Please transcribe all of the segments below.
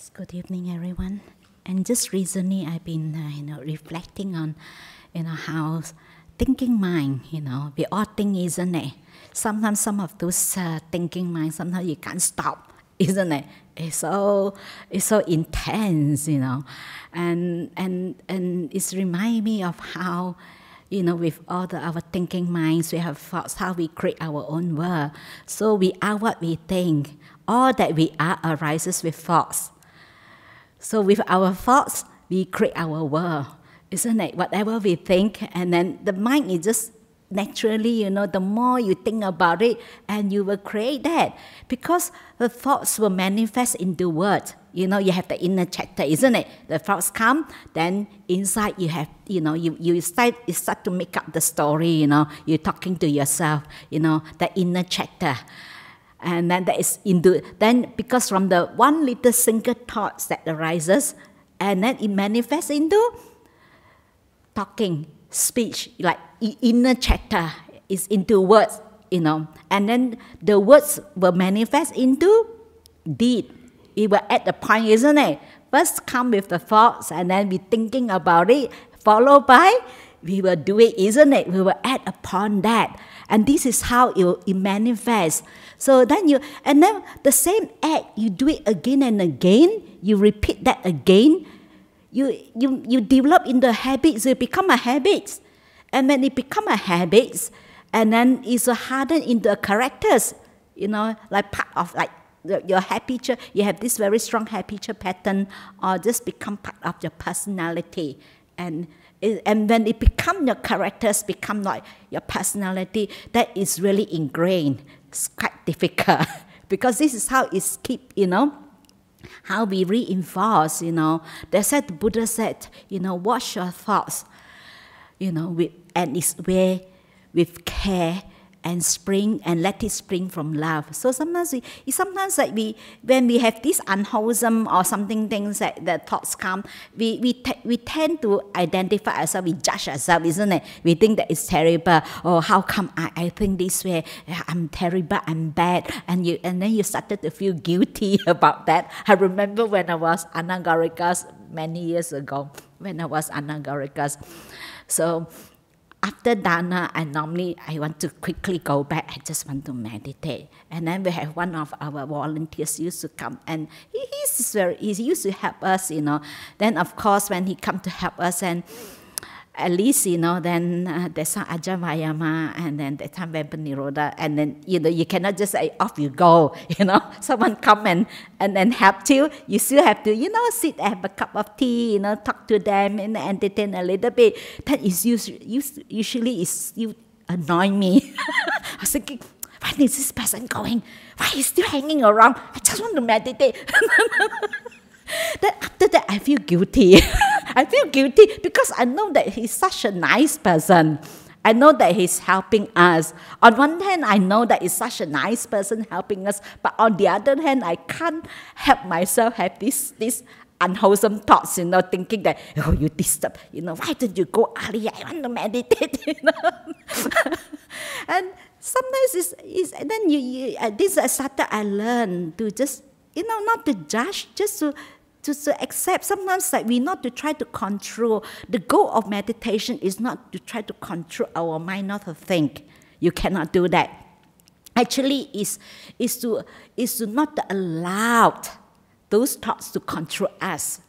Yes, good evening, everyone. And just recently, I've been, uh, you know, reflecting on, you know, how thinking mind, you know, we all think, isn't it? Sometimes some of those uh, thinking mind, sometimes you can't stop, isn't it? It's so, it's so intense, you know, and and and it's remind me of how, you know, with all the our thinking minds, we have thoughts, how we create our own world. So we are what we think. All that we are arises with thoughts. So with our thoughts, we create our world, isn't it? Whatever we think, and then the mind is just naturally, you know, the more you think about it, and you will create that because the thoughts will manifest into words. You know, you have the inner chapter, isn't it? The thoughts come, then inside you have, you know, you, you start you start to make up the story. You know, you're talking to yourself. You know, the inner chapter and then that is into then because from the one little single thoughts that arises and then it manifests into talking speech like inner chatter is into words you know. And then the words will manifest into deed. It will at the point isn't it? First come with the thoughts and then we thinking about it followed by we will do it isn't it? We will add upon that and this is how it, it manifests so then you, and then the same act, you do it again and again, you repeat that again, you, you, you develop in the habits, it become a habit. And when it become a habit, and then it's hardened into characters, you know, like part of like your habitual, you have this very strong habitual pattern, or just become part of your personality. And and when it become your characters, become like your personality, that is really ingrained it's quite difficult because this is how it's keep, you know, how we reinforce, you know. That's why the Buddha said, you know, watch your thoughts, you know, with, and it's where with care and spring and let it spring from love. So sometimes we sometimes like we when we have this unwholesome or something things that the thoughts come, we we we tend to identify ourselves, we judge ourselves, isn't it? We think that it's terrible. Oh, how come I, I think this way? I'm terrible, I'm bad. And you and then you started to feel guilty about that. I remember when I was Anagarikas many years ago, when I was Anagarikas. So after dana, I normally I want to quickly go back. I just want to meditate. And then we have one of our volunteers used to come, and he, he's very he used to help us, you know. Then of course when he come to help us and at least you know then uh, there's some Ajahn Vayama and then the time Nirodha and then you know you cannot just say off you go you know? Someone come and and then help you. You still have to you know sit have a cup of tea you know talk to them and entertain a little bit. That is usually, usually is you annoy me. I was thinking where is this person going? Why is still hanging around? I just want to meditate then after that I feel guilty I feel guilty because I know that he's such a nice person. I know that he's helping us. On one hand, I know that he's such a nice person helping us, but on the other hand, I can't help myself have this this unwholesome thoughts, you know, thinking that oh you disturb, you know, why did you go early? I want to meditate, you know. and sometimes it's, it's and then you, you uh, this I started I learned to just you know not to judge, just to to, to accept. Sometimes like we not to try to control. The goal of meditation is not to try to control our mind not to think. You cannot do that. Actually is is to is to not allow those thoughts to control us.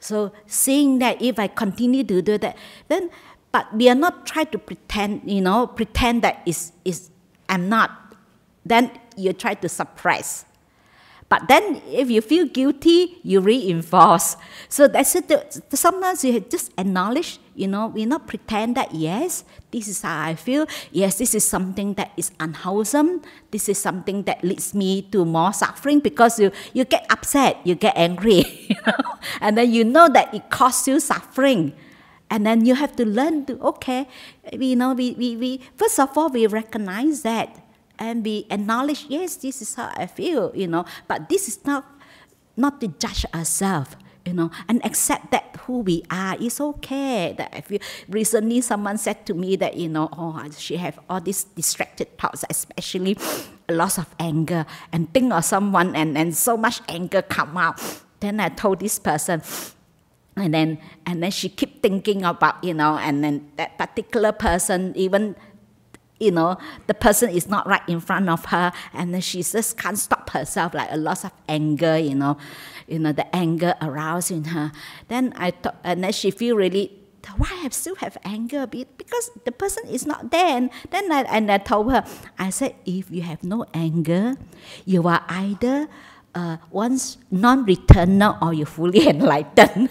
So seeing that if i continue to do that then but we are not trying to pretend you know pretend that is is i'm not. Then you try to suppress but then if you feel guilty, you reinforce. So that's it. Sometimes you just acknowledge, you know, we not pretend that, yes, this is how I feel. Yes, this is something that is unwholesome. This is something that leads me to more suffering because you, you get upset, you get angry, you know, and then you know that it costs you suffering. And then you have to learn to, okay, you know, we, we, we first of all, we recognize that and we acknowledge, yes, this is how I feel, you know, but this is not not to judge ourselves you know, and accept that who we are. It's okay. That if you recently someone said to me that you know, oh, she have all these distracted thoughts, especially a loss of anger, and think of someone, and and so much anger come out. Then I told this person, and then and then she keep thinking about you know, and then that particular person even you know, the person is not right in front of her, and then she just can't stop herself, like a lot of anger, you know, you know, the anger aroused in her. Then I thought, and then she feel really, why I still have anger? Because the person is not there. And then I, and I told her, I said, if you have no anger, you are either uh, once non-returner or you're fully enlightened.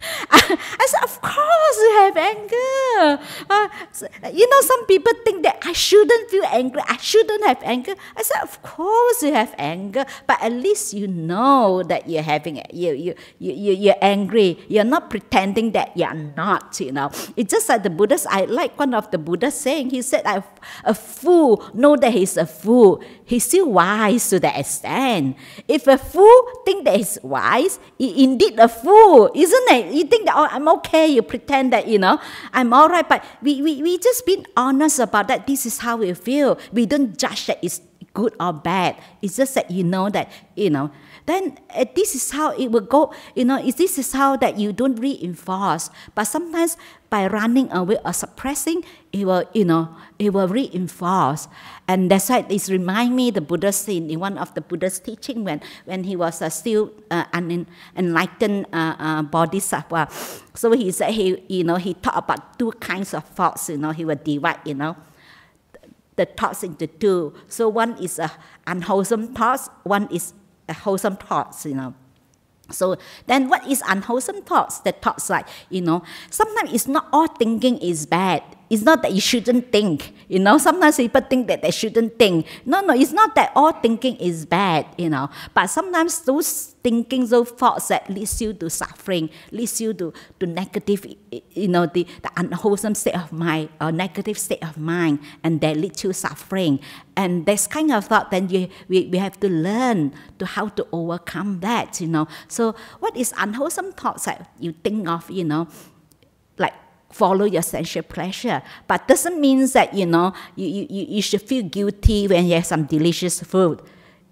I said, Of course you have anger. Uh, you know, some people think that I shouldn't feel angry. I shouldn't have anger. I said, Of course you have anger, but at least you know that you're having you you you, you you're angry. You're not pretending that you're not. You know, it's just like the Buddhas. I like one of the Buddhas saying. He said, "A fool know that he's a fool. He's still wise to that extent. If a fool think that he's wise, he indeed a fool, isn't it? You think that, oh, I'm okay. You pretend that, you know, I'm all right. But we, we, we just being honest about that. This is how we feel. We don't judge that it's good or bad. It's just that you know that, you know, then uh, this is how it will go. You know, is this is how that you don't reinforce. But sometimes by running away or suppressing, it will, you know, it will reinforce. And that's why it remind me the Buddha scene in one of the Buddha's teaching when, when he was uh, still uh, an enlightened uh, uh, bodhisattva. So he said he, you know, he taught about two kinds of thoughts. You know, he would divide, you know, the thoughts into two. So one is a unwholesome thoughts, one is wholesome thoughts, you know. So then what is unwholesome thoughts? The thoughts like, you know, sometimes it's not all thinking is bad. It's not that you shouldn't think. You know, sometimes people think that they shouldn't think. No, no, it's not that all thinking is bad, you know. But sometimes those thinking, those thoughts that leads you to suffering, leads you to, to negative, you know, the, the unwholesome state of mind or negative state of mind, and that lead to suffering. And this kind of thought, then you, we, we have to learn to how to overcome that, you know. So what is unwholesome thoughts that you think of, you know, follow your sensual pleasure. But doesn't mean that, you know, you, you, you should feel guilty when you have some delicious food.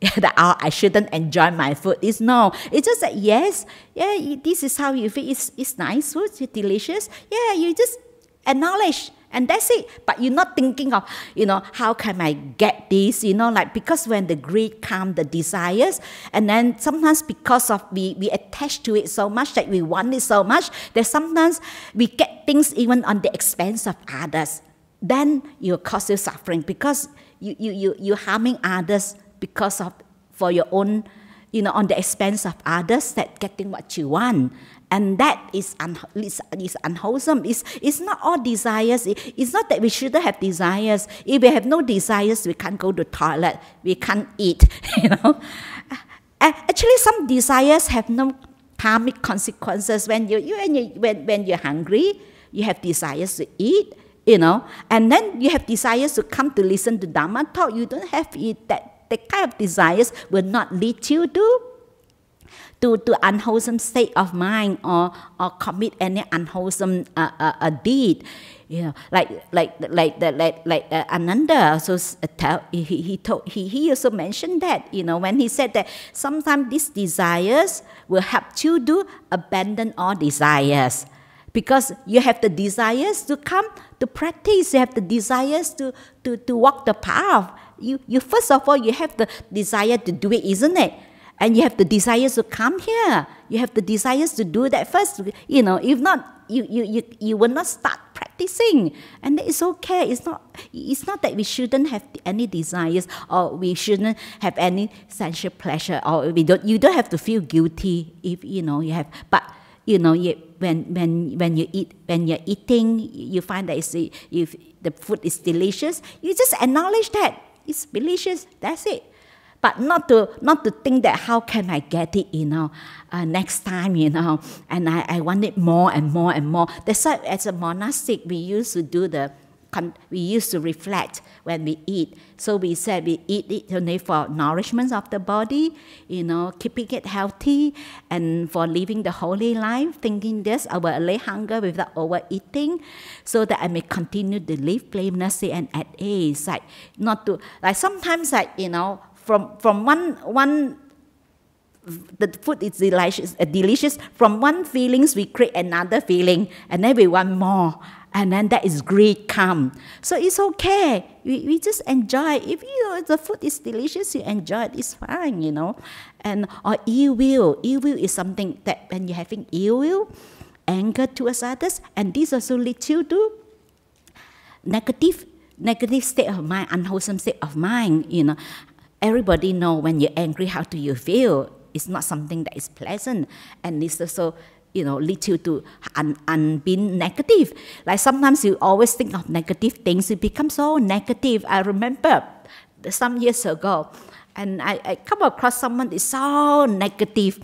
that oh, I shouldn't enjoy my food. It's no. It's just that yes, yeah, this is how you feel. It's, it's nice food, it's delicious. Yeah, you just acknowledge and that's it. But you're not thinking of, you know, how can I get this? You know, like because when the greed comes, the desires, and then sometimes because of we, we attach to it so much that we want it so much that sometimes we get things even on the expense of others. Then you cause you suffering because you, you, you, you're harming others because of for your own you know, on the expense of others, that getting what you want. And that is, un- is, is unwholesome. It's, it's not all desires. It, it's not that we shouldn't have desires. If we have no desires, we can't go to toilet. We can't eat, you know. Actually, some desires have no karmic consequences. When, you, you, when, you, when, when you're hungry, you have desires to eat, you know. And then you have desires to come to listen to Dharma talk. You don't have it, that, that kind of desires will not lead you to to, to unwholesome state of mind or, or commit any unwholesome uh, uh, uh, deed. You know, like like like like like, like uh, Ananda also tell he, he told he, he also mentioned that you know when he said that sometimes these desires will help you to abandon all desires. Because you have the desires to come to practice you have the desires to to, to walk the path. You you first of all you have the desire to do it isn't it and you have the desires to come here. You have the desires to do that first. You know, if not, you, you, you, you will not start practicing. And it's okay. It's not, it's not that we shouldn't have any desires or we shouldn't have any sensual pleasure or we don't, you don't have to feel guilty if, you know, you have, but, you know, you, when, when, when you eat, when you're eating, you find that it's, if the food is delicious, you just acknowledge that. It's delicious. That's it but not to not to think that how can I get it, you know, uh, next time, you know, and I, I want it more and more and more. That's why as a monastic we used to do the we used to reflect when we eat. So we said we eat it only for nourishment of the body, you know, keeping it healthy, and for living the holy life, thinking this, I will allay hunger without overeating, so that I may continue to live blamelessly and at ease. Like not to like sometimes like you know from from one one the food is delicious, uh, delicious. From one feelings, we create another feeling, and then we want more. And then that is greed come. So it's okay. We, we just enjoy. If you the food is delicious, you enjoy it, it's fine, you know. And or ill will. Ill will is something that when you're having ill will, anger towards others, and this also leads you to negative negative state of mind, unwholesome state of mind, you know. Everybody know when you're angry, how do you feel? It's not something that is pleasant. And it's also, you know, lead you to un, un being negative. Like sometimes you always think of negative things, you become so negative. I remember some years ago, and I, I come across someone is so negative.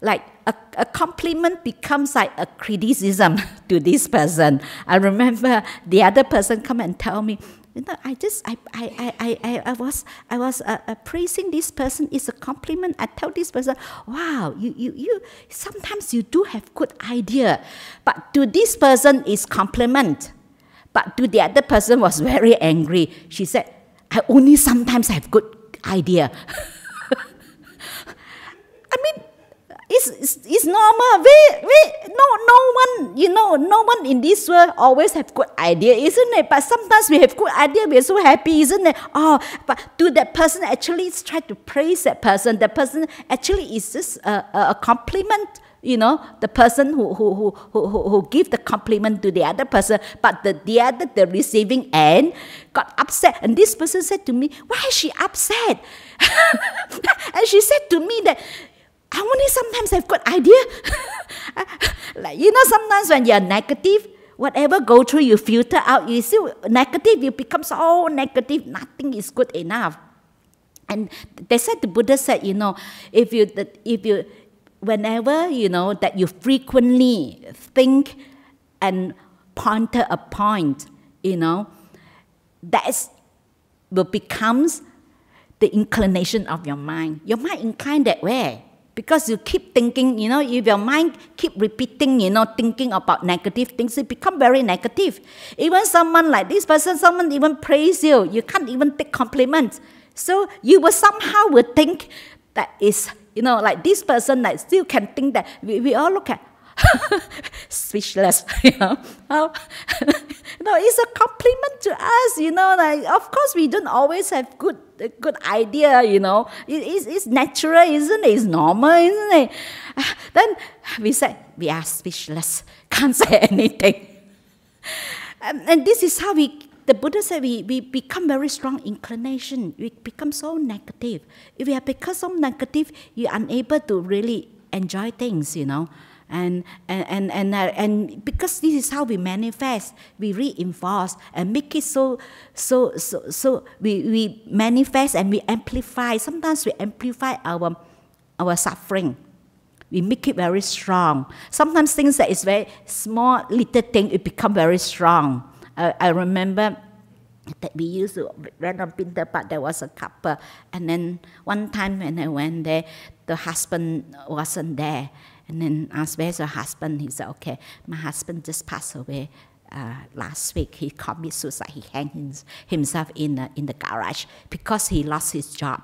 Like a, a compliment becomes like a criticism to this person. I remember the other person come and tell me, you know, I just I I, I, I, I was I was uh, uh, praising this person is a compliment. I tell this person, wow, you, you you sometimes you do have good idea, but to this person is compliment, but to the other person was very angry. She said, I only sometimes have good idea. I mean, it's, it's, it's normal. We, we, no, no one, you know, no one in this world always have good idea, isn't it? But sometimes we have good idea, we're so happy, isn't it? Oh, but to that person actually try to praise that person. That person actually is just a, a, a compliment you know, the person who, who, who, who, who give the compliment to the other person, but the, the other, the receiving end, got upset. And this person said to me, why is she upset? and she said to me that, I only sometimes have good idea. like you know, sometimes when you're negative, whatever go through, you filter out. You see negative, you become so negative. Nothing is good enough. And they said the Buddha said, you know, if you if you whenever you know that you frequently think and ponder a point, you know, that will becomes the inclination of your mind. Your mind inclined that way because you keep thinking, you know, if your mind keep repeating, you know, thinking about negative things, it become very negative. Even someone like this person, someone even praise you, you can't even take compliments. So you will somehow will think that is, you know, like this person like still can think that we, we all look at speechless, you know. no, it's a compliment to us, you know. Like, of course, we don't always have good good idea, you know. It, it's, it's natural, isn't it? It's normal, isn't it? Ah, then we said, we are speechless, can't say anything. And, and this is how we, the Buddha said, we, we become very strong inclination. We become so negative. If we have become so negative, you're unable to really enjoy things, you know and and and and, uh, and because this is how we manifest we reinforce and make it so so so so we, we manifest and we amplify sometimes we amplify our our suffering we make it very strong sometimes things that is very small little thing it become very strong uh, i remember that we used to run on Pinter Park, there was a couple. And then one time when I went there, the husband wasn't there. And then asked, Where's your husband? He said, Okay, my husband just passed away uh, last week. He committed suicide. He hanged himself in the, in the garage because he lost his job.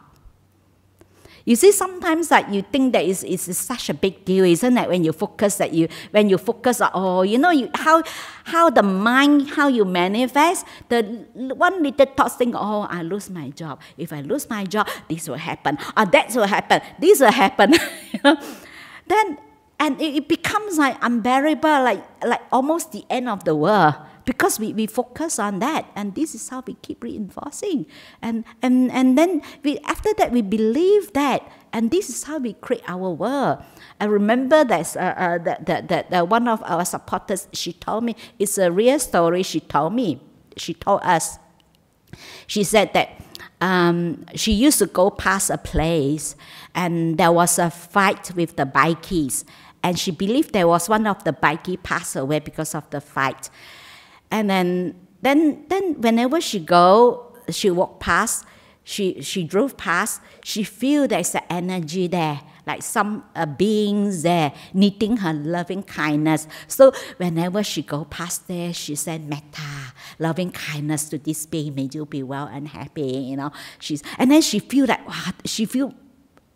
You see, sometimes like you think that it's, it's such a big deal, isn't it? When you focus that you when you focus on oh, you know, you, how how the mind, how you manifest, the one little thought thing, oh, I lose my job. If I lose my job, this will happen. Or that will happen. This will happen. then and it, it becomes like unbearable, like like almost the end of the world because we, we focus on that. And this is how we keep reinforcing. And and and then we after that we believe that. And this is how we create our world. I remember that, uh, uh, that, that, that, that one of our supporters she told me it's a real story she told me she told us. She said that um, she used to go past a place and there was a fight with the bikies and she believed there was one of the bikie passed away because of the fight. And then, then, then whenever she go, she walk past, she, she drove past, she feel there's an energy there, like some uh, beings there needing her loving kindness. So whenever she go past there, she said metta, loving kindness to this being, may you be well and happy, you know. She's, and then she feel that, wow, she feel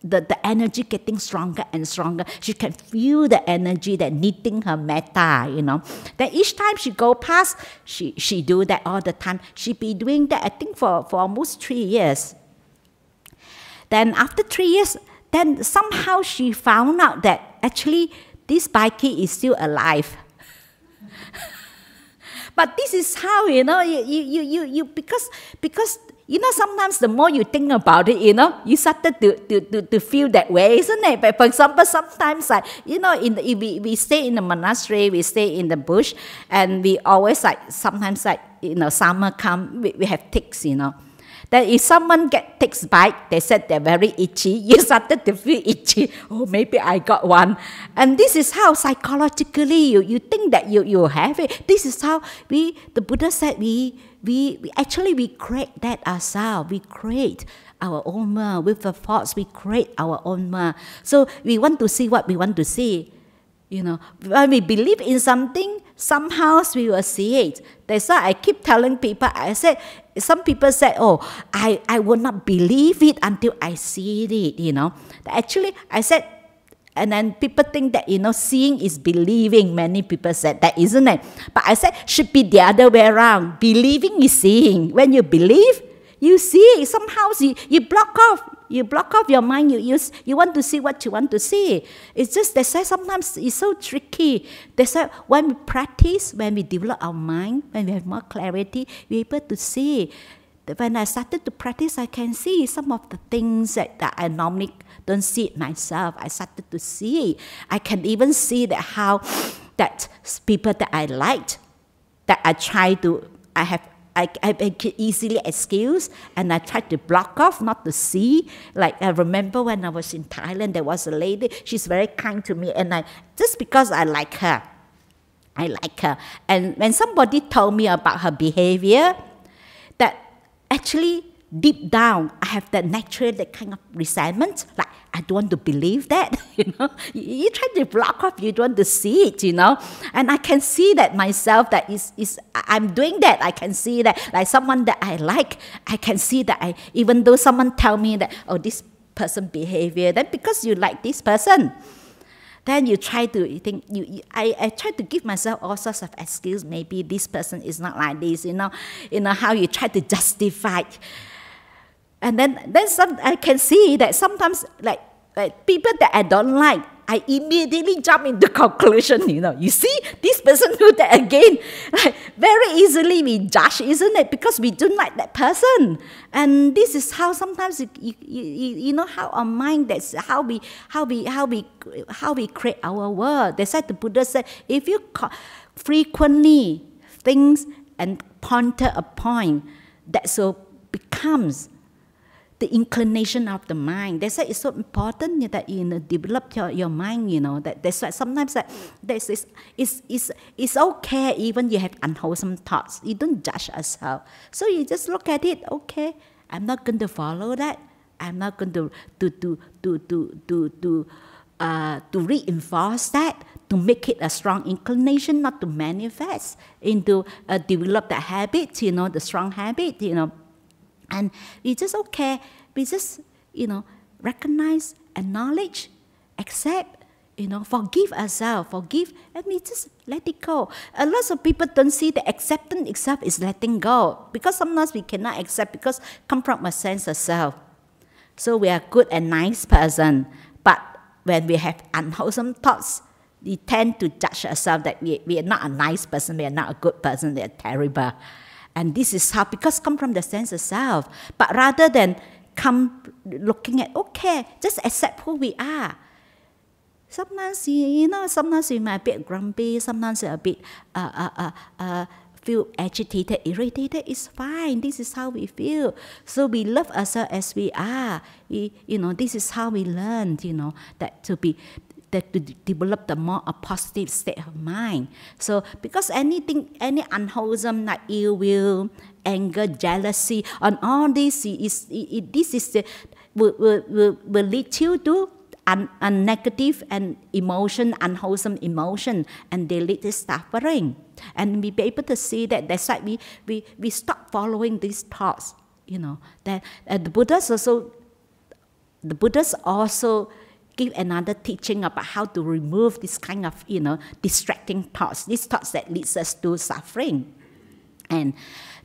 the, the energy getting stronger and stronger. She can feel the energy that knitting her metta, you know. Then each time she go past, she, she do that all the time. She be doing that, I think, for, for almost three years. Then after three years, then somehow she found out that actually this bikie is still alive. but this is how, you know, you, you, you, you because, because you know, sometimes the more you think about it, you know, you started to, to, to, to feel that way, isn't it? But for example, sometimes like, you know, in the, we, we stay in the monastery, we stay in the bush, and we always like, sometimes like, you know, summer come, we, we have ticks, you know. That if someone get ticks bite, they said they're very itchy. You started to feel itchy. Oh, maybe I got one. And this is how psychologically you, you think that you, you have it. This is how we, the Buddha said, we, we, we actually we create that ourselves. We create our own world with the thoughts. We create our own world. So we want to see what we want to see. You know, when we believe in something, somehow we will see it. That's why I keep telling people. I said some people said, "Oh, I I will not believe it until I see it." You know, actually, I said and then people think that, you know, seeing is believing. Many people said that, isn't it? But I said, should be the other way around. Believing is seeing. When you believe, you see. Somehow you, you block off. You block off your mind. You, you, you want to see what you want to see. It's just, they say sometimes it's so tricky. They say when we practice, when we develop our mind, when we have more clarity, we're able to see when I started to practice, I can see some of the things that, that I normally don't see it myself. I started to see. I can even see that how that people that I liked, that I try to, I have I, I, can easily excuse and I try to block off, not to see. Like I remember when I was in Thailand, there was a lady, she's very kind to me, and I just because I like her, I like her. And when somebody told me about her behavior, that actually deep down I have that natural that kind of resentment. Like I don't want to believe that, you know. You, you try to block off, you don't want to see it, you know. And I can see that myself that is is I'm doing that. I can see that like someone that I like, I can see that I even though someone tell me that oh this person behavior, then because you like this person, then you try to you think you, you, I, I try to give myself all sorts of excuse maybe this person is not like this you know you know how you try to justify and then then some I can see that sometimes like like people that I don't like I immediately jump into conclusion, you know. You see, this person do that again. Like, very easily we judge, isn't it? Because we don't like that person. And this is how sometimes you, you, you, you know how our mind that's how we how we how we how we create our world. That's why the Buddha said, if you frequently things and ponder a point, that so becomes the inclination of the mind. That's why it's so important that you know, develop your, your mind, you know. That that's why sometimes that this is it's, it's, it's okay even you have unwholesome thoughts. You don't judge yourself. So you just look at it, okay, I'm not going to follow that. I'm not going to to to to to to to, uh, to reinforce that to make it a strong inclination, not to manifest into uh, develop the habit, you know, the strong habit, you know. And we just okay, we just, you know, recognize, acknowledge, accept, you know, forgive ourselves, forgive, and we just let it go. A lot of people don't see the acceptance itself is letting go because sometimes we cannot accept because come from a sense of self. So we are good and nice person, but when we have unwholesome thoughts, we tend to judge ourselves that we, we are not a nice person, we are not a good person, we are terrible. And this is how, because come from the sense of self. But rather than come looking at, okay, just accept who we are. Sometimes, you know, sometimes we might be grumpy, sometimes we're a bit uh, uh, uh, uh, feel agitated, irritated. It's fine. This is how we feel. So we love ourselves as we are. We, you know, this is how we learn, you know, that to be that to develop the more a positive state of mind. So because anything, any unwholesome like ill will, anger, jealousy, on all this is it, this is the will, will, will, lead you to a, a negative and emotion, unwholesome emotion, and they lead to suffering. And we be able to see that that's why we, we, we stop following these thoughts. You know, that uh, the Buddha also the Buddhas also give another teaching about how to remove this kind of you know distracting thoughts, these thoughts that leads us to suffering. And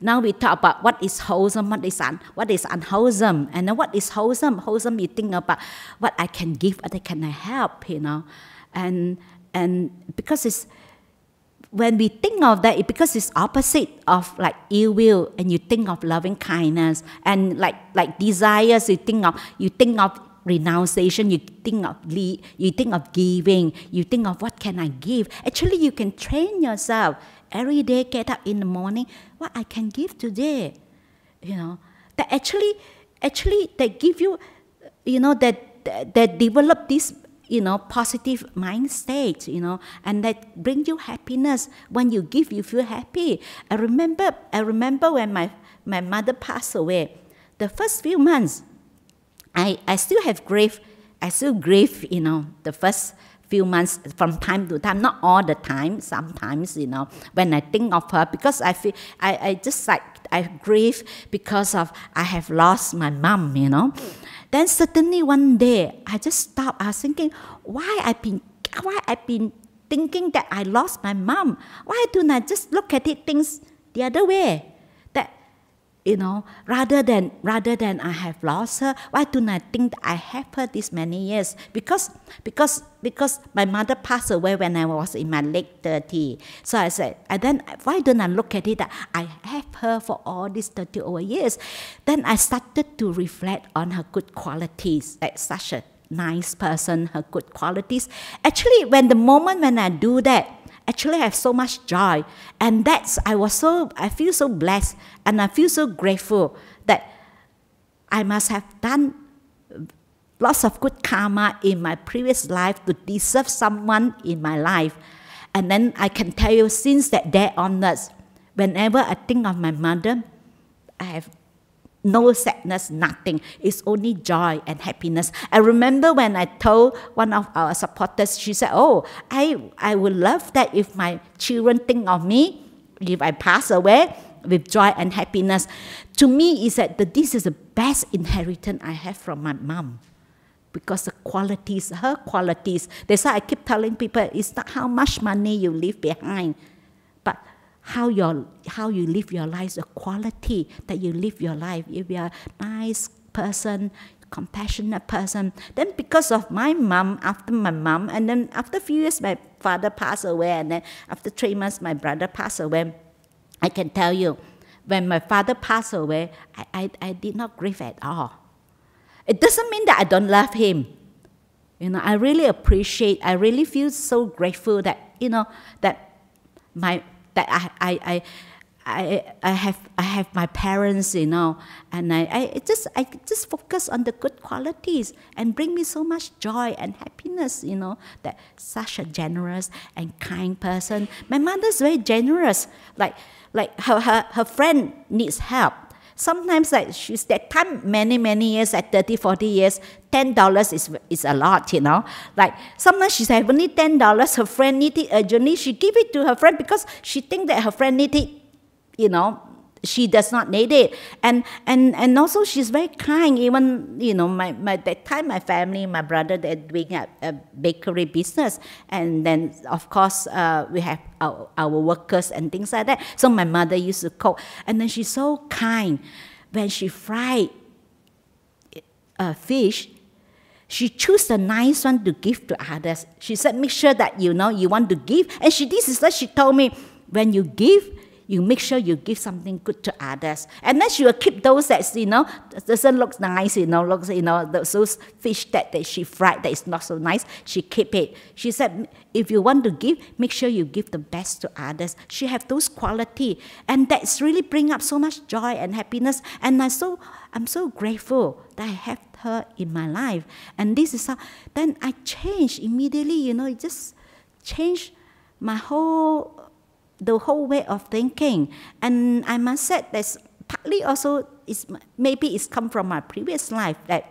now we talk about what is wholesome, what is un, what is unwholesome, and then what is wholesome. Wholesome, you think about what I can give, what I can help, you know, and and because it's when we think of that, it, because it's opposite of like ill will, and you think of loving kindness, and like like desires, you think of you think of renunciation, you think of you think of giving, you think of what can I give. Actually, you can train yourself every day. Get up in the morning, what I can give today, you know. That actually, actually, they give you, you know, that that develop this you know, positive mind state, you know, and that bring you happiness. When you give, you feel happy. I remember, I remember when my, my mother passed away, the first few months, I, I still have grief. I still grieve, you know, the first few months from time to time, not all the time, sometimes, you know, when I think of her, because I feel, I, I just like, I grieve because of I have lost my mom, you know. Then suddenly one day, I just stopped. I was thinking, why I've been, why I've been thinking that I lost my mom? Why don't I just look at it things the other way? You know, rather than rather than I have lost her, why do I think I have her this many years? Because because because my mother passed away when I was in my late 30. So I said, and then why don't I look at it that I have her for all these 30 over years? Then I started to reflect on her good qualities, like such a nice person, her good qualities. Actually, when the moment when I do that, actually I have so much joy. And that's, I was so, I feel so blessed and I feel so grateful that I must have done lots of good karma in my previous life to deserve someone in my life. And then I can tell you, since that day onwards, whenever I think of my mother, I have no sadness, nothing. It's only joy and happiness. I remember when I told one of our supporters, she said, Oh, I, I would love that if my children think of me, if I pass away, with joy and happiness. To me, is that this is the best inheritance I have from my mom. Because the qualities, her qualities, that's why I keep telling people it's not how much money you leave behind, how your how you live your life, the quality that you live your life. If you're a nice person, compassionate person, then because of my mom, after my mom, and then after a few years my father passed away, and then after three months my brother passed away. I can tell you, when my father passed away, I, I, I did not grieve at all. It doesn't mean that I don't love him. You know, I really appreciate, I really feel so grateful that, you know, that my that I, I, I I, I have I have my parents, you know, and I, I just I just focus on the good qualities and bring me so much joy and happiness, you know, that such a generous and kind person. My mother's very generous. Like like her her, her friend needs help. Sometimes like she's that time many, many years, at 30, 40 years, ten dollars is is a lot, you know. Like sometimes she said only ten dollars, her friend need it urgently. She give it to her friend because she think that her friend need it, you know, she does not need it and and and also she's very kind even you know my, my that time my family my brother they're doing a, a bakery business and then of course uh, we have our, our workers and things like that. So my mother used to cook. And then she's so kind. When she fried uh, fish she chose the nice one to give to others. She said make sure that you know you want to give. And she this is what she told me. When you give you make sure you give something good to others. And then she will keep those that, you know, doesn't look nice, you know, looks, you know, those fish that, that she fried that is not so nice, she keep it. She said, if you want to give, make sure you give the best to others. She have those quality. And that's really bring up so much joy and happiness. And I so I'm so grateful that I have her in my life. And this is how then I change immediately, you know, it just changed my whole the whole way of thinking. And I must say that partly also is maybe it's come from my previous life that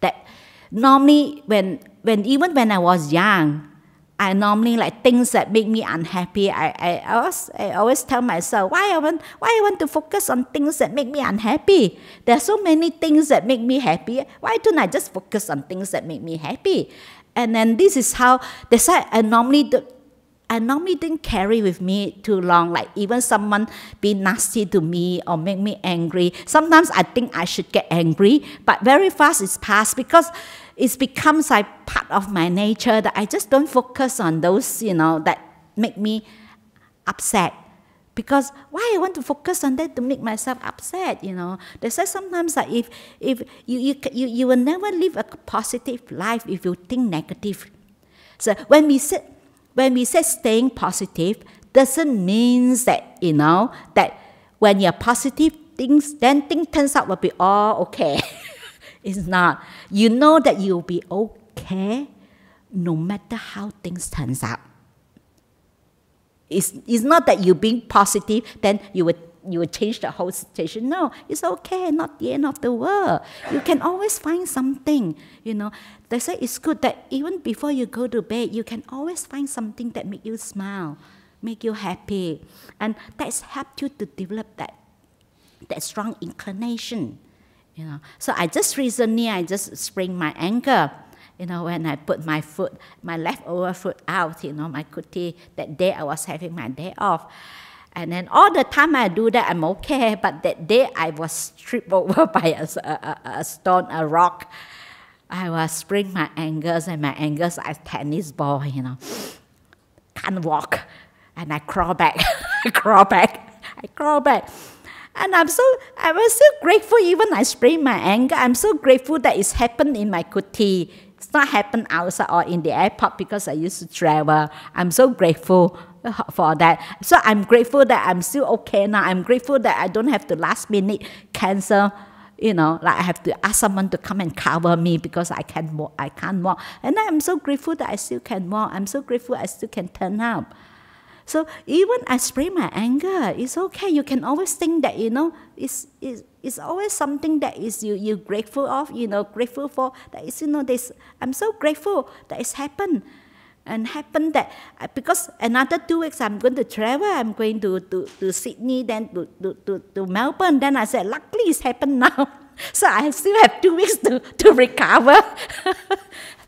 that normally when when even when I was young, I normally like things that make me unhappy. I, I, I, always, I always tell myself, why I, want, why I want to focus on things that make me unhappy? There are so many things that make me happy. Why don't I just focus on things that make me happy? And then this is how, that's why I normally do, I normally didn't carry with me too long. Like even someone be nasty to me or make me angry. Sometimes I think I should get angry, but very fast it's passed because it becomes like part of my nature that I just don't focus on those, you know, that make me upset. Because why I want to focus on that to make myself upset, you know? They say sometimes that if if you you, you, you will never live a positive life if you think negative. So when we say when we say staying positive, doesn't mean that, you know, that when you're positive things then things turns out will be all okay. It's not. You know that you'll be okay no matter how things turns out. It's, it's not that you being positive, then you would you change the whole situation. No, it's okay, not the end of the world. You can always find something, you know. They say it's good that even before you go to bed, you can always find something that make you smile, make you happy. And that's helped you to develop that that strong inclination you know. So I just recently I just sprained my ankle. You know, when I put my foot, my leftover foot out, you know, my kuti, that day I was having my day off. And then all the time I do that, I'm okay. But that day I was tripped over by a, a, a stone, a rock. I was sprained my ankles, and my ankles are tennis ball, you know. Can't walk. And I crawl back. I crawl back. I crawl back. And I'm so I was so grateful even I sprained my ankle. I'm so grateful that it's happened in my kuti. It's not happened outside or in the airport because I used to travel. I'm so grateful for that. So I'm grateful that I'm still okay now. I'm grateful that I don't have to last minute cancel you know, like I have to ask someone to come and cover me because I can't walk. I can't walk, and I'm so grateful that I still can walk. I'm so grateful I still can turn up. So even I sprain my anger, it's okay. You can always think that, you know, it's, it's, it's always something that is you, you grateful of, you know, grateful for. That is, you know, this, I'm so grateful that it's happened. And happened that uh, because another two weeks I'm going to travel, I'm going to, to, to Sydney, then to, to, to, to Melbourne. Then I said, luckily it's happened now. So I still have two weeks to, to recover.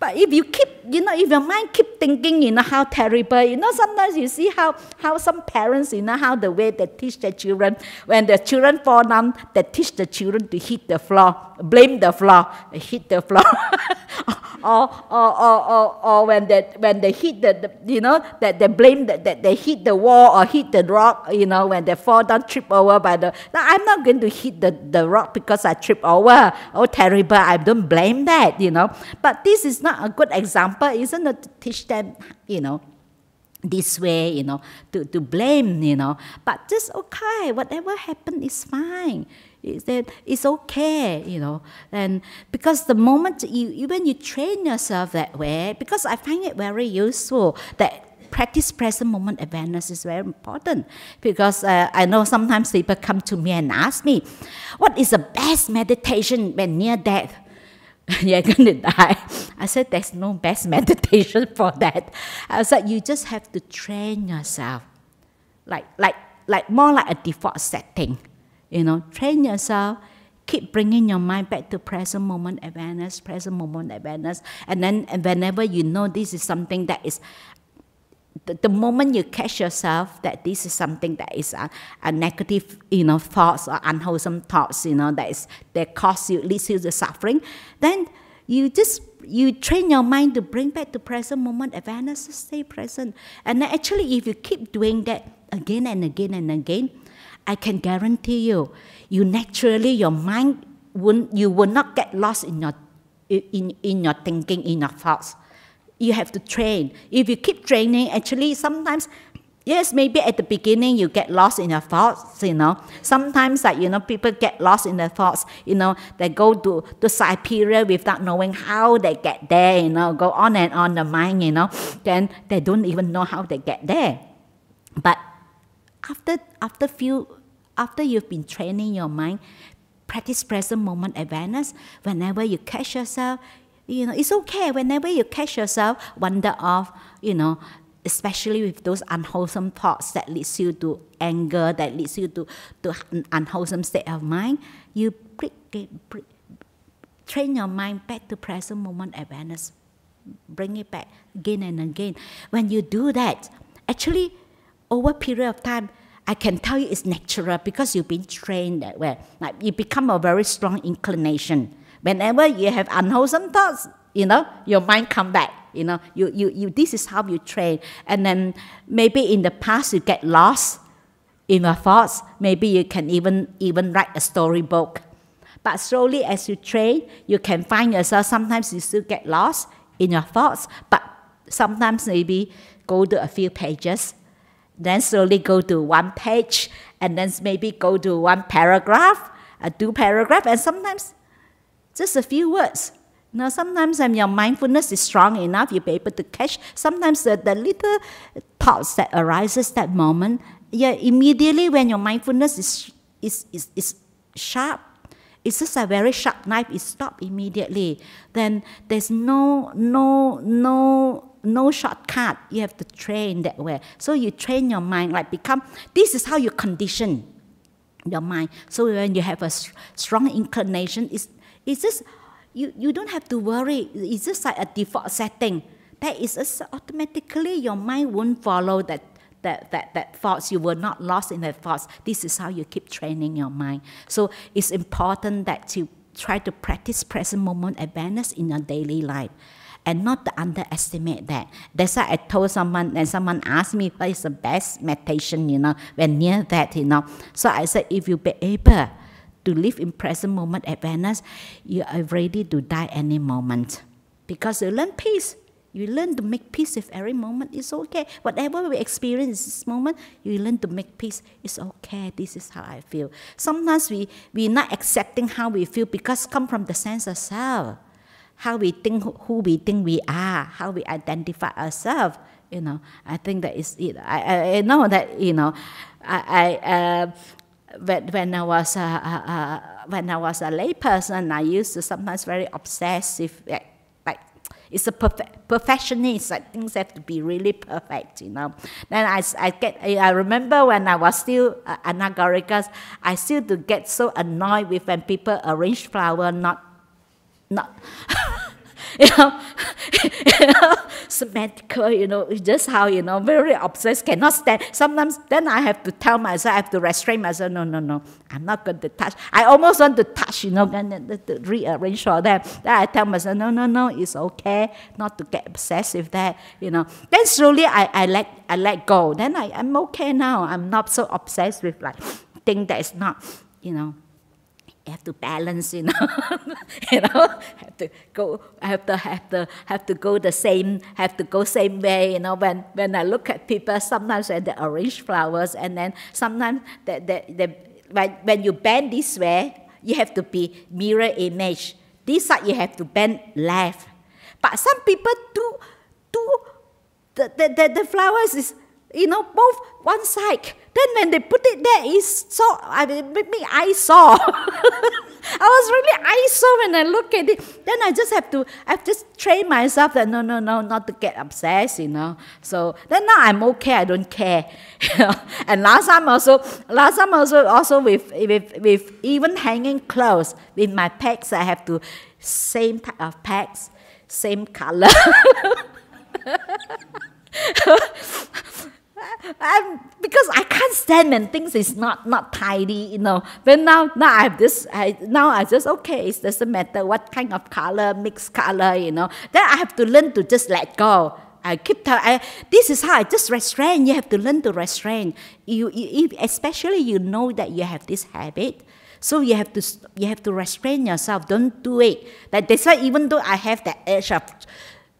But if you keep, you know, if your mind keep thinking, you know, how terrible, you know, sometimes you see how, how some parents, you know, how the way they teach their children, when the children fall down, they teach the children to hit the floor, blame the floor, hit the floor. or, or, or, or, or when they, when they hit the, the you know, that they blame that, that they hit the wall or hit the rock, you know, when they fall down, trip over by the, now I'm not going to hit the, the rock because I trip over. Oh, terrible, I don't blame that, you know. But this is not a good example, isn't it, to teach them, you know, this way, you know, to, to blame, you know. But just okay, whatever happened is fine that it's okay, you know. And because the moment you even you train yourself that way, because I find it very useful that practice present moment awareness is very important because uh, I know sometimes people come to me and ask me, what is the best meditation when near death? You're going to die. I said, there's no best meditation for that. I said, you just have to train yourself. Like, like, like more like a default setting. You know, train yourself. Keep bringing your mind back to present moment awareness, present moment awareness. And then and whenever you know this is something that is the, the moment you catch yourself that this is something that is a, a negative, you know, thoughts or unwholesome thoughts, you know, that is that cause you leads you to suffering, then you just you train your mind to bring back to present moment awareness, to stay present. And actually, if you keep doing that again and again and again, I can guarantee you, you naturally your mind won't you will not get lost in your in, in your thinking, in your thoughts. You have to train. If you keep training, actually sometimes Yes, maybe at the beginning you get lost in your thoughts, you know. Sometimes like, you know, people get lost in their thoughts, you know, they go to, to Siberia without knowing how they get there, you know, go on and on the mind, you know. Then they don't even know how they get there. But after after few after you've been training your mind, practice present moment awareness. Whenever you catch yourself, You know, it's okay whenever you catch yourself wander off, you know, especially with those unwholesome thoughts that leads you to anger, that leads you to, to an unwholesome state of mind, you train your mind back to present moment awareness. Bring it back again and again. When you do that, actually, over a period of time, I can tell you it's natural because you've been trained that way. Like you become a very strong inclination. Whenever you have unwholesome thoughts, you know, your mind come back. You know, you, you, you this is how you train. And then maybe in the past you get lost in your thoughts. Maybe you can even even write a storybook. But slowly as you train, you can find yourself sometimes you still get lost in your thoughts, but sometimes maybe go to a few pages then slowly go to one page, and then maybe go to one paragraph, a two paragraph, and sometimes just a few words. Now, sometimes when your mindfulness is strong enough, you'll be able to catch sometimes the, the little thoughts that arises that moment. Yeah, immediately when your mindfulness is, is, is, is sharp, it's just a very sharp knife, it stops immediately. Then there's no, no, no no shortcut. You have to train that way. So you train your mind, like become, this is how you condition your mind. So when you have a strong inclination, it's, it's just, you, you don't have to worry. It's just like a default setting. That is just automatically your mind won't follow that that, that, that thoughts, you were not lost in that thoughts. This is how you keep training your mind. So it's important that you try to practice present moment awareness in your daily life and not to underestimate that. That's why I told someone, and someone asked me what is the best meditation, you know, when near that, you know. So I said, if you be able to live in present moment awareness, you are ready to die any moment. Because you learn peace. You learn to make peace with every moment. It's okay. Whatever we experience this moment, you learn to make peace. It's okay. This is how I feel. Sometimes we, we're not accepting how we feel because come from the sense of self how we think, who we think we are, how we identify ourselves. You know, I think that is it. I, I, I know that you know, I, I uh, when, when I was a, a, when I was a layperson, I used to sometimes very obsessive, like, like it's a perfe- perfectionist. Like things have to be really perfect, you know. Then I, I get I remember when I was still uh, anagarikas, I still to get so annoyed with when people arrange flower not not you know, symmetrical, you know, just how, you know, very obsessed, cannot stand. Sometimes then I have to tell myself, I have to restrain myself, no, no, no, I'm not going to touch. I almost want to touch, you know, to rearrange all that. Then I tell myself, no, no, no, it's okay not to get obsessed with that, you know. Then slowly I, I let I let go. Then I, I'm okay now. I'm not so obsessed with like thing that is not, you know, have to balance, you know, you know, have to go, I have to have to have to go the same, have to go same way, you know. When when I look at people, sometimes when they arrange flowers, and then sometimes that that the, when when you bend this way, you have to be mirror image. This side you have to bend left, but some people do do the the the, the flowers is you know both one side then when they put it there, it's so I mean, make me saw. I was really saw when I look at it. Then I just have to I've just train myself that no no no not to get obsessed, you know. So then now I'm okay, I don't care. And last time also last time also also with with with even hanging clothes with my packs I have to same type of packs, same color. I'm, because I can't stand when things is not not tidy, you know. But now now I have this. I now I just okay. It doesn't matter what kind of color, mixed color, you know. Then I have to learn to just let go. I keep telling. This is how I just restrain. You have to learn to restrain. You, you especially you know that you have this habit. So you have to you have to restrain yourself. Don't do it. Like that's why even though I have that edge of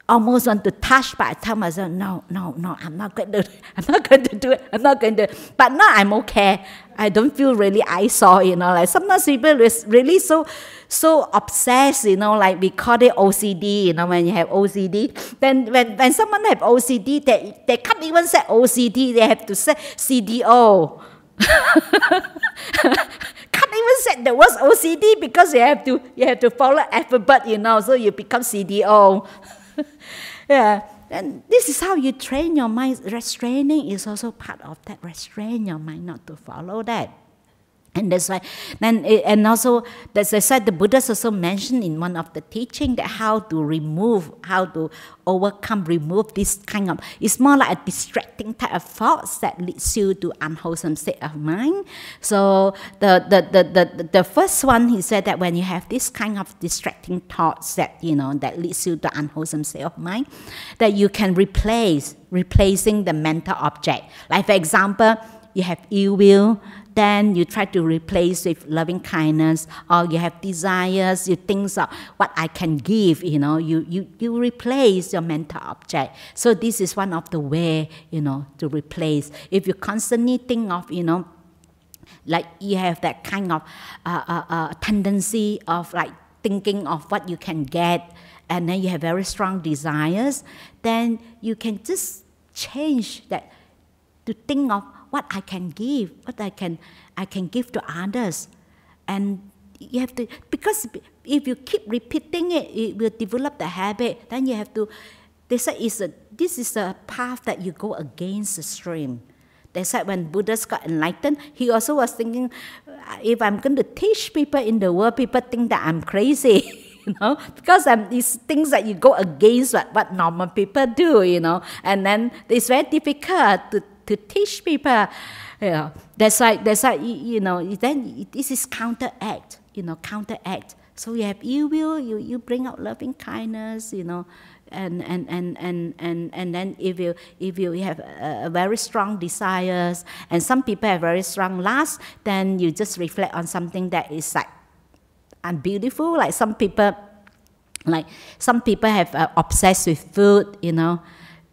almost want to touch, but I tell myself, no, no, no, I'm not going to, I'm not going to do it. I'm not going to. But now I'm okay. I don't feel really eyesore, you know. Like sometimes people is really so, so obsessed, you know. Like we call it OCD, you know. When you have OCD, then when when someone have OCD, they they can't even say OCD. They have to say CDO. can't even say the word OCD because you have to you have to follow alphabet, you know, so you become CDO. yeah. And this is how you train your mind. Restraining is also part of that. Restrain your mind not to follow that. And that's why, then, eh, and also, as I said, the Buddhas also mentioned in one of the teaching that how to remove, how to overcome, remove this kind of, it's more like a distracting type of thoughts that leads you to unwholesome state of mind. So the, the, the, the, the first one, he said that when you have this kind of distracting thoughts that, you know, that leads you to unwholesome state of mind, that you can replace, replacing the mental object. Like for example, you have ill will, then you try to replace with loving kindness, or you have desires, you think of what I can give, you know, you, you, you replace your mental object. So this is one of the way, you know, to replace. If you constantly think of, you know, like you have that kind of uh, uh, uh, tendency of like thinking of what you can get, and then you have very strong desires, then you can just change that to think of what I can give, what I can I can give to others. And you have to because if you keep repeating it, it will develop the habit. Then you have to they said it's a this is a path that you go against the stream. They said when Buddha got enlightened, he also was thinking, if I'm going to teach people in the world, people think that I'm crazy. you know, because um, it's things that you go against what, what normal people do, you know, and then it's very difficult to to teach people. Know, that's why that's why you know then this is counteract. You know, counteract. So you have ill will, you, you bring out loving kindness, you know, and and and and and, and then if you if you have a, a, very strong desires and some people have very strong lust, then you just reflect on something that is like unbeautiful. Like some people, like some people have uh, obsessed with food, you know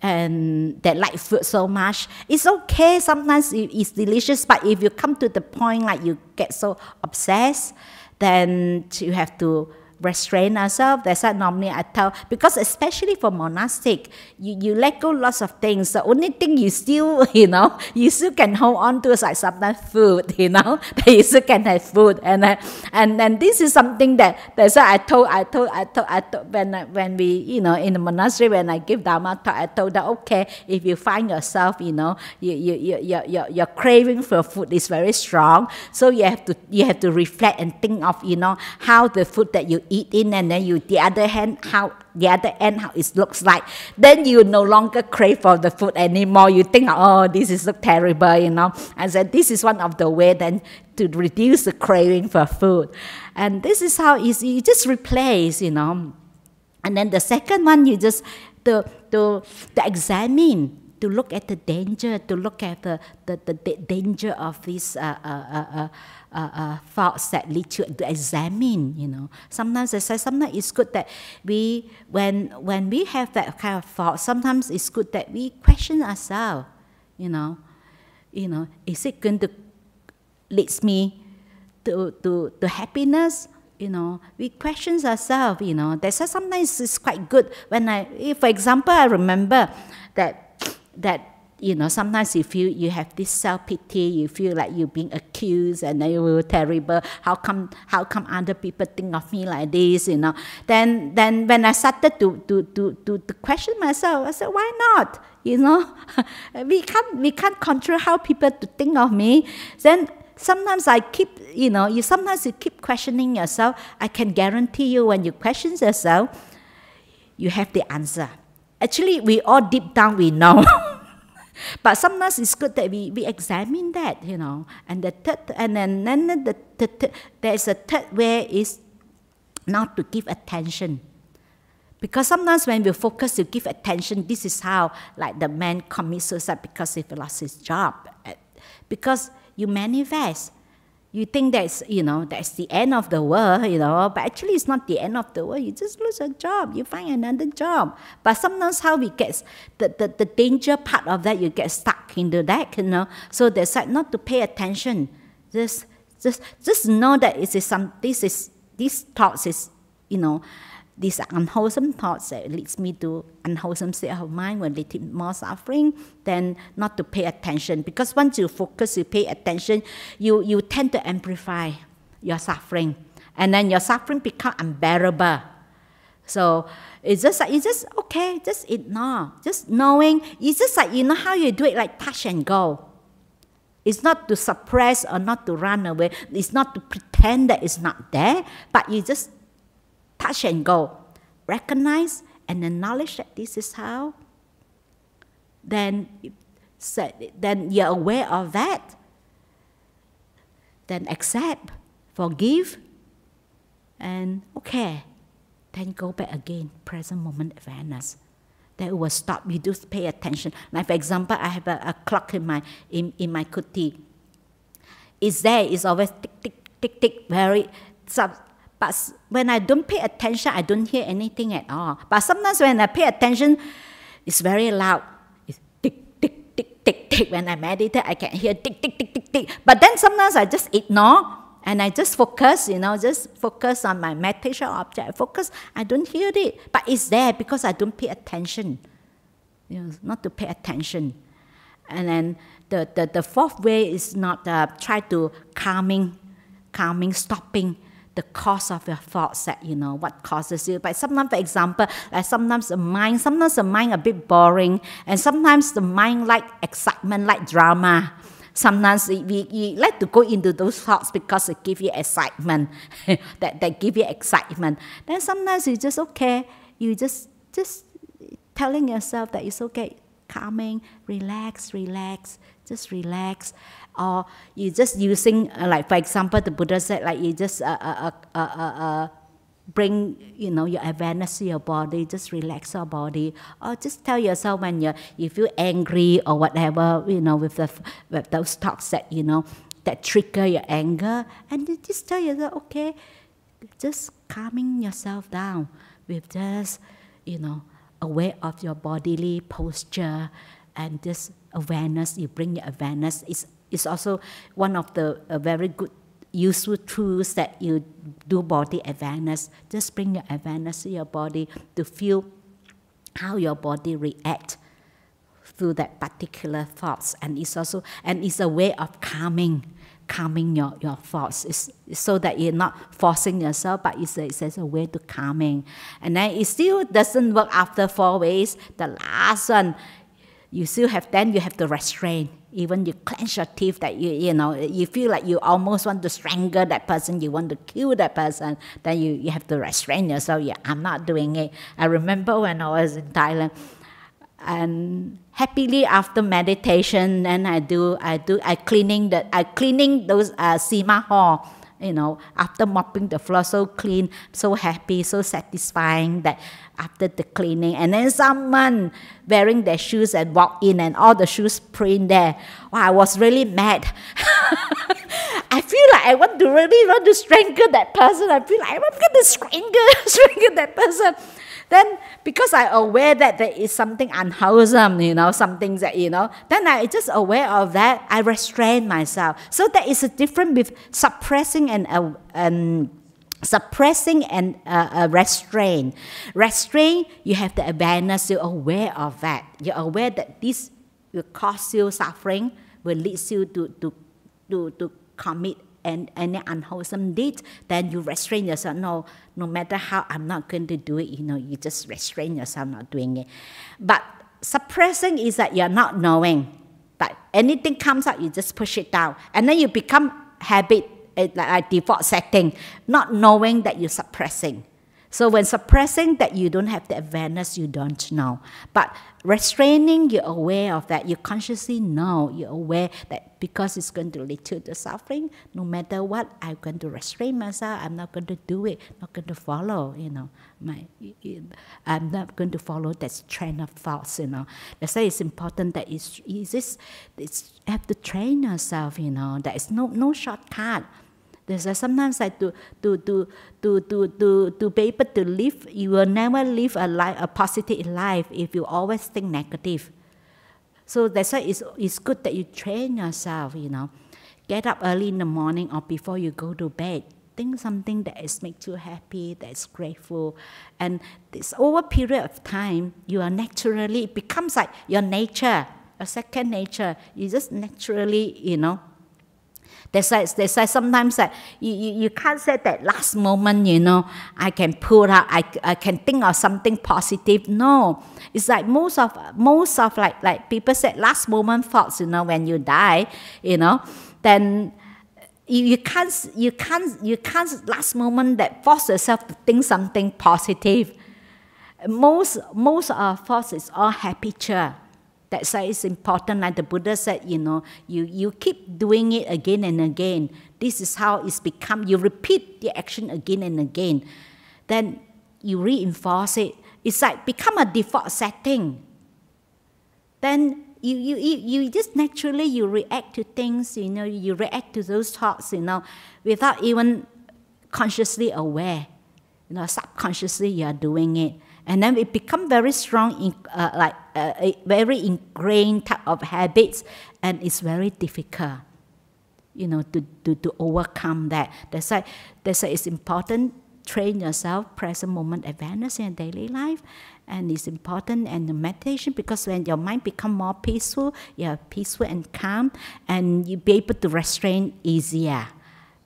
and that like food so much. It's okay sometimes it's delicious, but if you come to the point like you get so obsessed, then you have to restrain ourselves. That's why normally I tell because especially for monastic, you, you let go lots of things. The only thing you still, you know, you still can hold on to is like sometimes food, you know, that you still can have food. And uh, and and this is something that that's why I told I told I told I told when when we, you know, in the monastery when I give Dharma talk, I told that okay, if you find yourself, you know, you, you, you, your, your, your craving for food is very strong. So you have to you have to reflect and think of, you know, how the food that you eat in and then you the other hand how the other end how it looks like. Then you no longer crave for the food anymore. You think oh this is so terrible you know. I said this is one of the way then to reduce the craving for food. And this is how easy you just replace you know. And then the second one you just to to, to examine to look at the danger, to look at the, the, the, danger of these uh, uh, uh, thoughts that lead to, to examine, you know. Sometimes I say, sometimes it's good that we, when, when we have that kind of thought, sometimes it's good that we question ourselves, you know. You know, is it going to leads me to, to, to happiness you know, we question ourselves, you know. That's why sometimes it's quite good when I, for example, I remember that that you know sometimes you feel you have this self pity you feel like you're being accused and then you're terrible. How come how come other people think of me like this you know? Then then when i started to to to to, to question myself i said why not? You know? We can't we can't control how people to think of me. Then sometimes i keep you know you sometimes you keep questioning yourself. I can guarantee you when you question yourself you have the answer. Actually, we all deep down we know. but sometimes it's good that we, we examine that, you know. And the third, and then, then the, the, the, there's a third way is not to give attention. Because sometimes when we focus to give attention, this is how like the man commits suicide because he lost his job. Because you manifest you think that's you know that's the end of the world you know but actually it's not the end of the world. You just lose a job. You find another job. But sometimes how we get the, the, the danger part of that you get stuck into that you know. So decide not to pay attention. Just just just know that it is some this is these thoughts is you know these unwholesome thoughts that leads me to unwholesome state of mind will lead to more suffering then not to pay attention because once you focus you pay attention you you tend to amplify your suffering. And then your suffering become unbearable. So it's just like, it's just okay, just ignore. Just knowing, it's just like, you know how you do it, like touch and go. It's not to suppress or not to run away. It's not to pretend that it's not there, but you just touch and go. Recognize and acknowledge that this is how. Then, then you're aware of that. Then accept, forgive, and okay. Then go back again, present moment awareness that will stop. You do pay attention. Like for example, I have a, a clock in my in, in my kuti. It's there. It's always tick tick tick tick. Very. So, but when I don't pay attention, I don't hear anything at all. But sometimes when I pay attention, it's very loud. It's tick tick tick tick tick. When I meditate, I can hear tick tick tick tick tick. But then sometimes I just ignore and I just focus, you know, just focus on my meditation object. I focus, I don't hear it, but it's there because I don't pay attention. You know, not to pay attention. And then the, the, the fourth way is not uh, try to calming, calming, stopping the cause of your thoughts that you know what causes you. But sometimes, for example, like sometimes the mind, sometimes the mind a bit boring, and sometimes the mind like excitement, like drama. Sometimes we, we like to go into those thoughts because it give you excitement that, that give you excitement. Then sometimes you just okay you just just telling yourself that it's okay calming relax relax just relax or you just using uh, like for example the buddha said like you just uh, uh, uh, uh, uh bring you know your awareness to your body just relax your body or just tell yourself when you you feel angry or whatever you know with the with those thoughts that you know that trigger your anger and you just tell yourself okay just calming yourself down with just you know aware of your bodily posture and this awareness you bring your awareness is is also one of the a very good useful tools that you do body awareness. Just bring your awareness to your body to feel how your body react through that particular thoughts. And it's also and it's a way of calming calming your, your thoughts it's, so that you're not forcing yourself but it's a, it's a way to calming and then it still doesn't work after four ways the last one you still have then you have to restrain. Even you clench your teeth that you you know you feel like you almost want to strangle that person you want to kill that person then you, you have to restrain yourself. Yeah i'm not doing it. I remember when i was in thailand and happily after meditation then i do i do i cleaning the i cleaning those uh, sema hall you know, after mopping the floor so clean, so happy, so satisfying that after the cleaning, and then someone wearing their shoes and walk in and all the shoes print there. Wow, I was really mad. I feel like I want to really want to strangle that person. I feel like I'm going to strangle, strangle that person. Then because I aware that there is something unwholesome, you know, something that, you know, then I just aware of that, I restrain myself. So that is a difference with suppressing and, uh, and suppressing and uh, uh, restrain. Restrain, you have the awareness, you're aware of that. You're aware that this will cause you suffering, will lead you to, to, to, to commit and any unwholesome deed, then you restrain yourself. No, no matter how, I'm not going to do it. You know, you just restrain yourself not doing it. But suppressing is that you're not knowing. But anything comes up, you just push it down, and then you become habit, eh, like a default setting, not knowing that you're suppressing. So when suppressing that you don't have the awareness, you don't know. But restraining, you're aware of that. You consciously know, you're aware that because it's going to lead to the suffering, no matter what, I'm going to restrain myself. I'm not going to do it, not going to follow, you know. My, I'm not going to follow that train of thoughts, you know. That's why it's important that it's, it's, it's have to train yourself, you know. There is no, no shortcut there's a, sometimes like to, to, to, to, to, to, to be able to live, you will never live a life, a positive life if you always think negative. So that's why it's, it's good that you train yourself, you know. Get up early in the morning or before you go to bed. Think something that is make you happy, that is grateful. And this over period of time, you are naturally, it becomes like your nature, a second nature. You just naturally, you know, That's why, that's why sometimes that you, you, you can't say that last moment, you know, I can pull out, I, I can think of something positive. No. It's like most of most of like like people said last moment thoughts, you know, when you die, you know, then you, you can't you can't you can't last moment that force yourself to think something positive. Most most of thoughts is all happy cheer. That's why it's important, like the Buddha said, you know, you, you keep doing it again and again. This is how it's become. You repeat the action again and again. Then you reinforce it. It's like become a default setting. Then you, you, you just naturally you react to things, you know, you react to those thoughts, you know, without even consciously aware. You know, subconsciously you are doing it and then it become very strong, in, uh, like uh, very ingrained type of habits, and it's very difficult, you know, to, to, to overcome that. That's why, that's why it's important train yourself present moment awareness in daily life. And it's important and the meditation because when your mind become more peaceful you're peaceful and calm and you be able to restrain easier.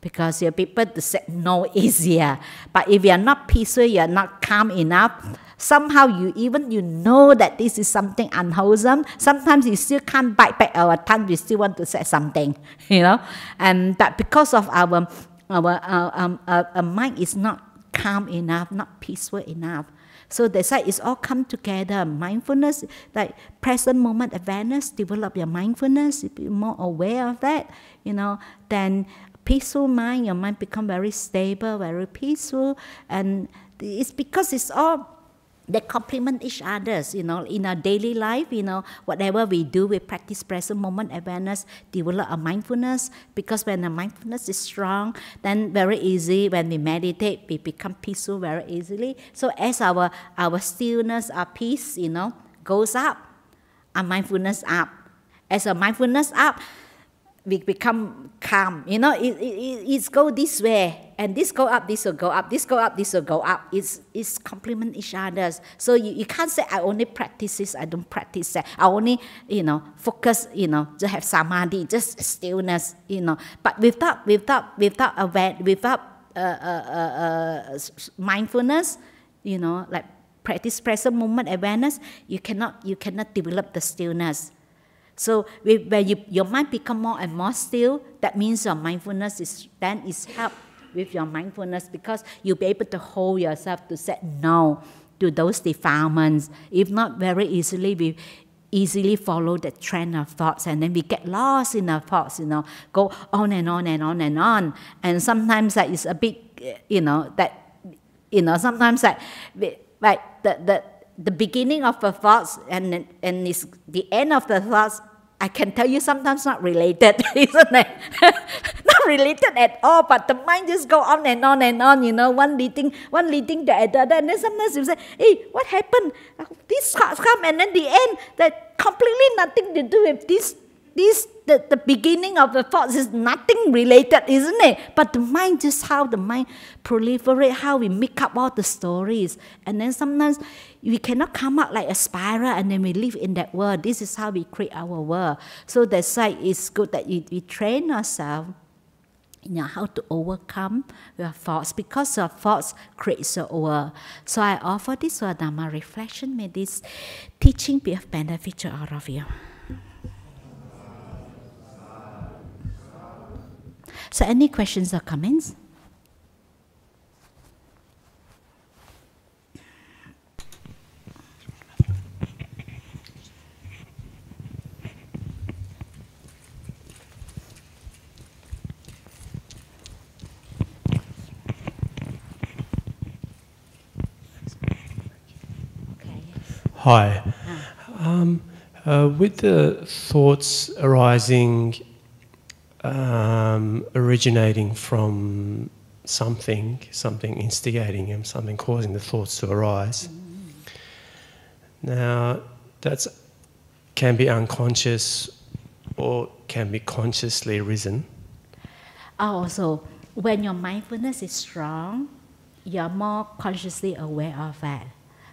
Because you're able to say no easier. But if you're not peaceful you're not calm enough Somehow you even you know that this is something unwholesome. Sometimes you still can't bite back our tongue. We still want to say something, you know. And but because of our our our, um, our, our mind is not calm enough, not peaceful enough. So that's why it's all come together. Mindfulness, like present moment awareness, develop your mindfulness, be more aware of that, you know, then peaceful mind, your mind become very stable, very peaceful. And it's because it's all they complement each others you know in our daily life you know whatever we do we practice present moment awareness develop a mindfulness. Because when the mindfulness is strong then very easy when we meditate we become peaceful very easily. So as our our stillness our peace you know goes up our mindfulness up. As our mindfulness up we become calm. You know, it, it, it's go this way, and this go up, this will go up, this go up, this will go up. It's, it's complement each other. So you, you can't say, I only practice this, I don't practice that. I only, you know, focus, you know, to have samadhi, just stillness, you know. But without, without, without, aware, without uh, uh, uh, uh mindfulness, you know, like practice present moment awareness, you cannot, you cannot develop the stillness so when you, your mind become more and more still, that means your mindfulness is then is help with your mindfulness because you'll be able to hold yourself to say no to those defilements. If not, very easily we easily follow the trend of thoughts and then we get lost in our thoughts, you know, go on and on and on and on. And sometimes that is a bit, eh, you know, that, you know, sometimes that, like the, the, the beginning of the thoughts and, and it's the end of the thoughts I can tell you sometimes not related, isn't it? not related at all, but the mind just go on and on and on, you know, one leading, one leading the other. And then sometimes you say, hey, what happened? Uh, this thoughts come and then the end, that completely nothing to do with this, this, the, the beginning of the thoughts is nothing related, isn't it? But the mind, just how the mind proliferate, how we make up all the stories. And then sometimes we cannot come out like a spiral and then we live in that world. This is how we create our world. So that's why it's good that we, we train ourselves you know, how to overcome your thoughts because your thoughts create your world. So I offer this Dharma reflection. May this teaching be of benefit to all of you. So any questions or comments? Hi. Um, uh, with the thoughts arising, um, originating from something, something instigating them, something causing the thoughts to arise. Now, that can be unconscious or can be consciously risen. Oh, so when your mindfulness is strong, you're more consciously aware of that.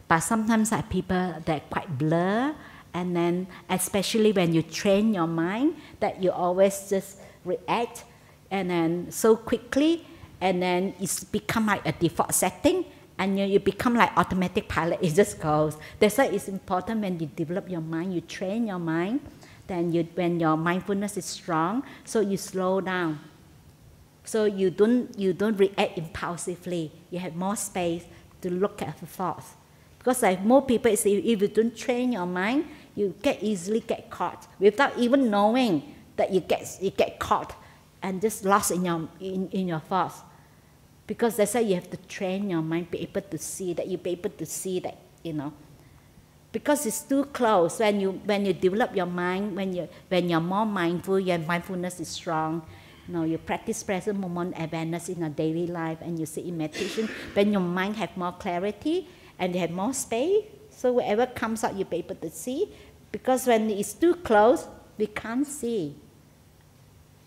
But sometimes like people that quite blur, and then especially when you train your mind that you always just react and then so quickly, and then it's become like a default setting, and you, you become like automatic pilot. It just goes. That's why it's important when you develop your mind, you train your mind. Then you, when your mindfulness is strong, so you slow down. So you don't you don't react impulsively. You have more space to look at the thoughts. Because like more people say, if you don't train your mind, you get easily get caught without even knowing that you get you get caught and just lost in your in, in your thoughts. Because that's why you have to train your mind, be able to see that you be able to see that, you know. Because it's too close. When you when you develop your mind, when you when you're more mindful, your mindfulness is strong. You know, you practice present moment awareness in your daily life and you sit in meditation, when your mind have more clarity and you have more space, so whatever comes out you'll be able to see. Because when it's too close, we can't see.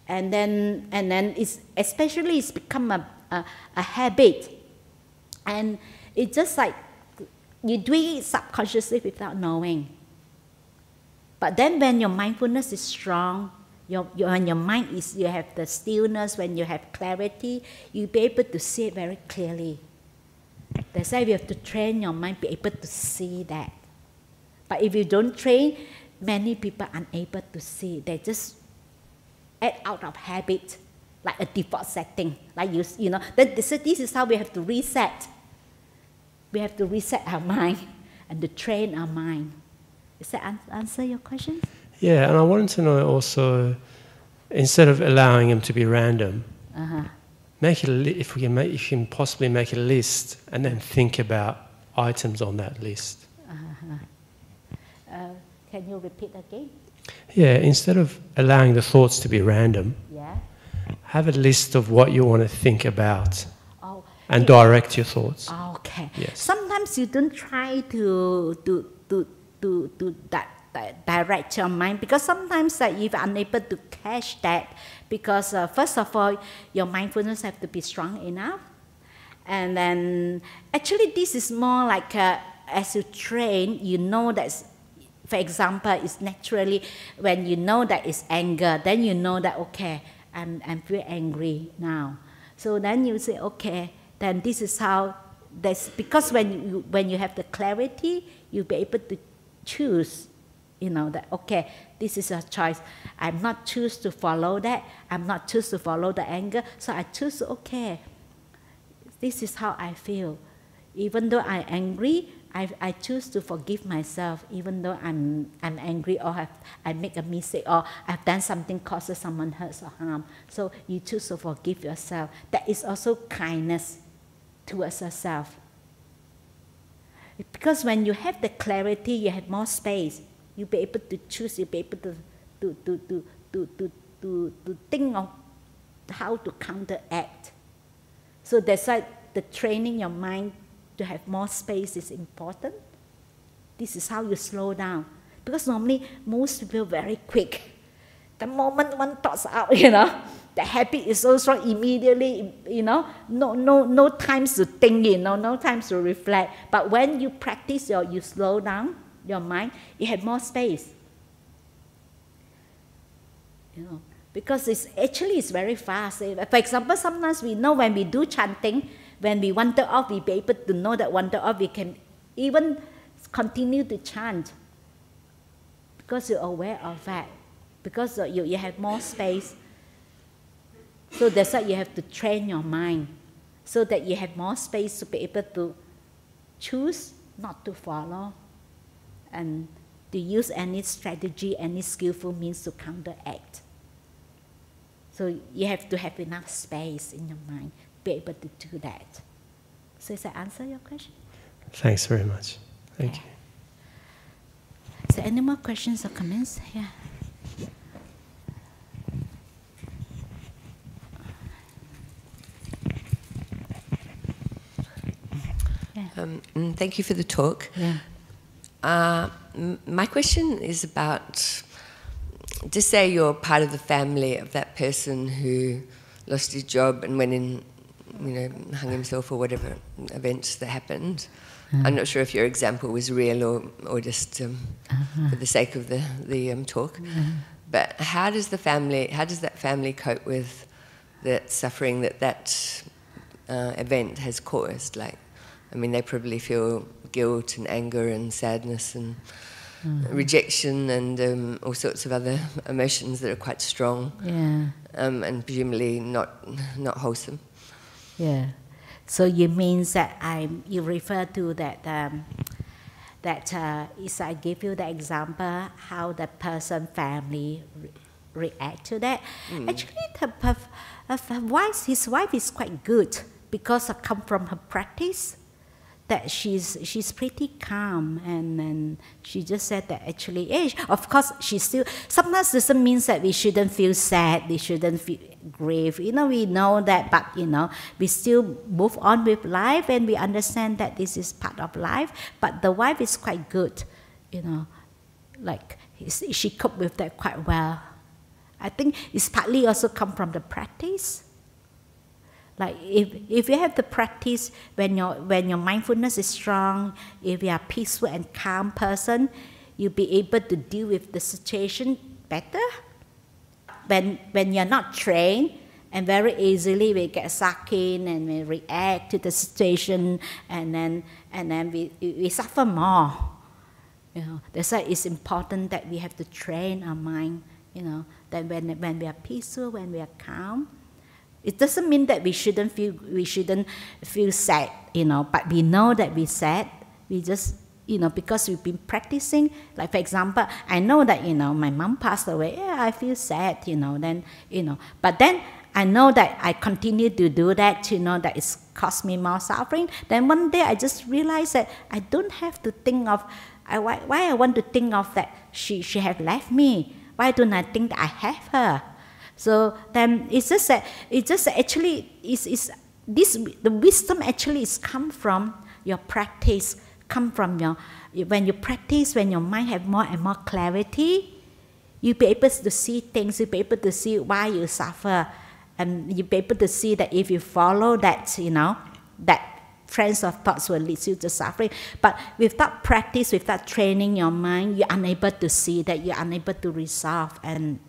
And then and then it's especially it's become a a, a habit. And it's just like you do it subconsciously without knowing. But then when your mindfulness is strong, your, your, when your mind is, you have the stillness, when you have clarity, you'll be able to see it very clearly. That's why you have to train your mind, be able to see that. But if you don't train, many people are unable to see. They just act out of habit like a default setting. Like you, you know, then this, this is how we have to reset. We have to reset our mind and to train our mind. Does that answer your question? Yeah, and I wanted to know also, instead of allowing them to be random, uh-huh. make it li- if we can make, if you can possibly make a list and then think about items on that list. Uh-huh. Uh, can you repeat again? Yeah, instead of allowing the thoughts to be random, yeah have a list of what you want to think about oh, and direct your thoughts. Okay. Yes. Sometimes you don't try to to to to to that, direct your mind because sometimes uh, if you're unable to catch that because uh, first of all your mindfulness have to be strong enough and then actually this is more like uh, as you train you know that for example it's naturally when you know that it's anger then you know that okay I'm, I'm feel angry now. So then you say, okay, then this is how, that's because when you, when you have the clarity, you'll be able to choose, you know, that, okay, this is a choice. I'm not choose to follow that. I'm not choose to follow the anger. So I choose, okay, this is how I feel. Even though I'm angry, I, I choose to forgive myself even though I'm, I'm angry or have, I make a mistake or I've done something causes someone hurts or harm. So you choose to forgive yourself. That is also kindness towards yourself. Because when you have the clarity, you have more space. You'll be able to choose, you'll be able to, to, to, to, to, to, to, to think of how to counteract. So that's why the training your mind to have more space is important. This is how you slow down. Because normally most people very quick. The moment one thoughts out, you know, the habit is so strong immediately, you know, no no no times to think, you know, no times to reflect. But when you practice your you slow down your mind, you have more space. You know, because it's actually it's very fast. For example, sometimes we know when we do chanting, when we wander off, we be able to know that wander off, we can even continue to chant. Because you're aware of that, because you, you have more space. So that's why you have to train your mind. So that you have more space to be able to choose not to follow. And to use any strategy, any skillful means to counteract. So you have to have enough space in your mind be able to do that. So does that answer your question? Thanks very much. Thank yeah. you. So any more questions or comments? Yeah. Um, mm, thank you for the talk. Yeah. Uh, my question is about just say you're part of the family of that person who lost his job and went in you know, hung himself or whatever events that happened. Uh-huh. I'm not sure if your example was real or, or just um, uh-huh. for the sake of the, the um, talk. Uh-huh. But how does the family, how does that family cope with that suffering that that uh, event has caused. Like, I mean, they probably feel guilt and anger and sadness and mm. rejection and um, all sorts of other emotions that are quite strong. Yeah. Um, and presumably not not wholesome. Yeah. So you means that I you refer to that um, that uh, is I give you the example how the person family re- react to that. Mm. Actually, the uh, wife his wife is quite good because I come from her practice that she's she's pretty calm and, and she just said that actually eh, of course she still sometimes doesn't mean that we shouldn't feel sad we shouldn't feel grave. You know we know that but you know we still move on with life and we understand that this is part of life but the wife is quite good you know like she coped with that quite well. I think it's partly also come from the practice like if, if you have the practice when your when your mindfulness is strong, if you are peaceful and calm person, you'll be able to deal with the situation better. When when you're not trained and very easily we get sucked in and we react to the situation and then and then we, we suffer more. You know, that's why it's important that we have to train our mind, you know, that when when we are peaceful, when we are calm, it doesn't mean that we shouldn't feel we shouldn't feel sad, you know, but we know that we're sad. We just you know, because we've been practicing. Like for example, I know that, you know, my mom passed away. Yeah, I feel sad, you know, then, you know. But then I know that I continue to do that, you know, that it's caused me more suffering. Then one day I just realized that I don't have to think of I, why, why I want to think of that she, she have left me. Why don't I think I have her? So then it's just that it's just actually is is this the wisdom actually is come from your practice, come from your when you practice, when your mind have more and more clarity, you be able to see things, you be able to see why you suffer, and you be able to see that if you follow that, you know, that trends of thoughts will lead you to suffering. But without practice, without training your mind, you're unable to see that, you're unable to resolve and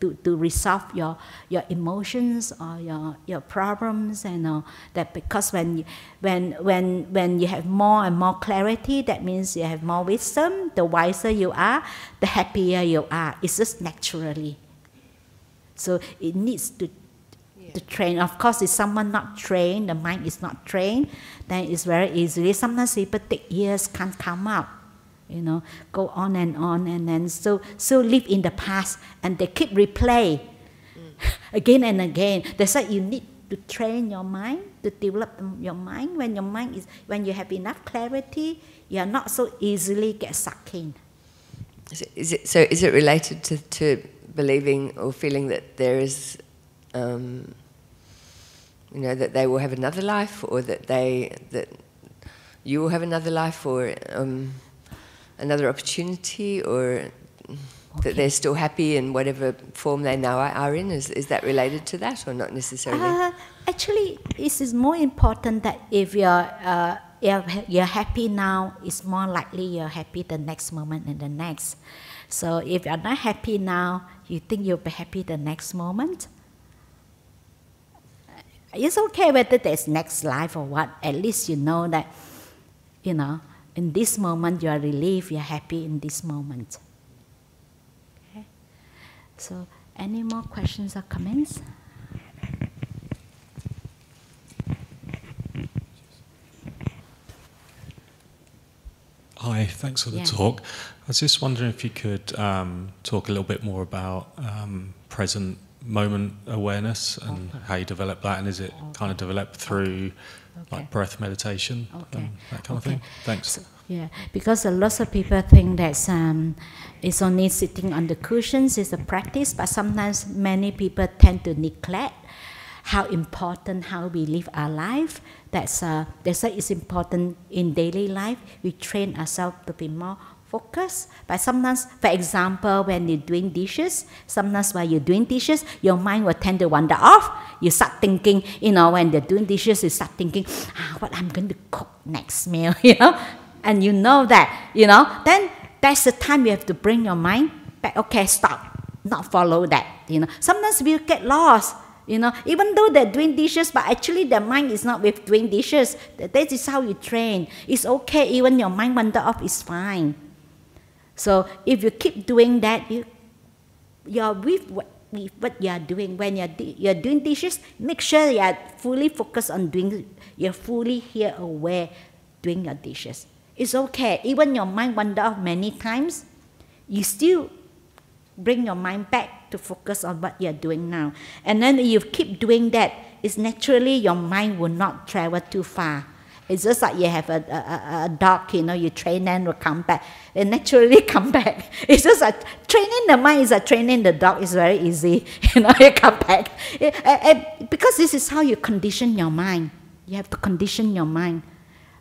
to, to resolve your, your emotions or your, your problems and uh, that because when you, when when when you have more and more clarity that means you have more wisdom the wiser you are the happier you are it's just naturally so it needs to to train. Of course, if someone not trained, the mind is not trained, then it's very easily. Sometimes people take years can't come up you know, go on and on and then so so live in the past and they keep replay again and again. That's why you need to train your mind to develop your mind. When your mind is when you have enough clarity, you are not so easily get sucked in. Is it, is it so? Is it related to, to believing or feeling that there is, um, you know, that they will have another life, or that they that you will have another life, or um, another opportunity or okay. that they're still happy in whatever form they now are in? Is, is that related to that or not necessarily? Uh, actually, it is more important that if you're, uh, you're, you're happy now, it's more likely you're happy the next moment and the next. So if you're not happy now, you think you'll be happy the next moment? It's okay whether there's next life or what. At least you know that, you know, in this moment you are relieved, you are happy in this moment. Okay? So, any more questions or comments? Hi, thanks for the yeah. talk. I was just wondering if you could um, talk a little bit more about um, present moment awareness and okay. how you develop that, and is it okay. kind of developed through okay. Like breath meditation and that kind of thing? Thanks. So, yeah, because a lot of people think that um, it's only sitting on the cushions is a practice, but sometimes many people tend to neglect how important how we live our life. That's uh, that's why it's important in daily life. We train ourselves to be more focused. But sometimes, for example, when you're doing dishes, sometimes while you're doing dishes, your mind will tend to wander off. You start thinking, you know, when they're doing dishes, you start thinking, ah, what I'm going to cook next meal, you know and you know that, you know, then that's the time you have to bring your mind back. Okay, stop. Not follow that. You know, sometimes we get lost. You know, even though they're doing dishes, but actually their mind is not with doing dishes. That is is how you train. It's okay, even your mind wander off is fine. So if you keep doing that, you you're with what, with what you're doing. When you're, you're doing dishes, make sure you're fully focused on doing, you're fully here aware doing your dishes. It's okay. Even your mind wander off many times, you still bring your mind back to focus on what you're doing now. And then if you keep doing that, it's naturally your mind will not travel too far. It's just like you have a, a, a dog, you know, you train them to come back. They naturally come back. It's just like training the mind is like training the dog. It's very easy. You know, you come back. because this is how you condition your mind. You have to condition your mind.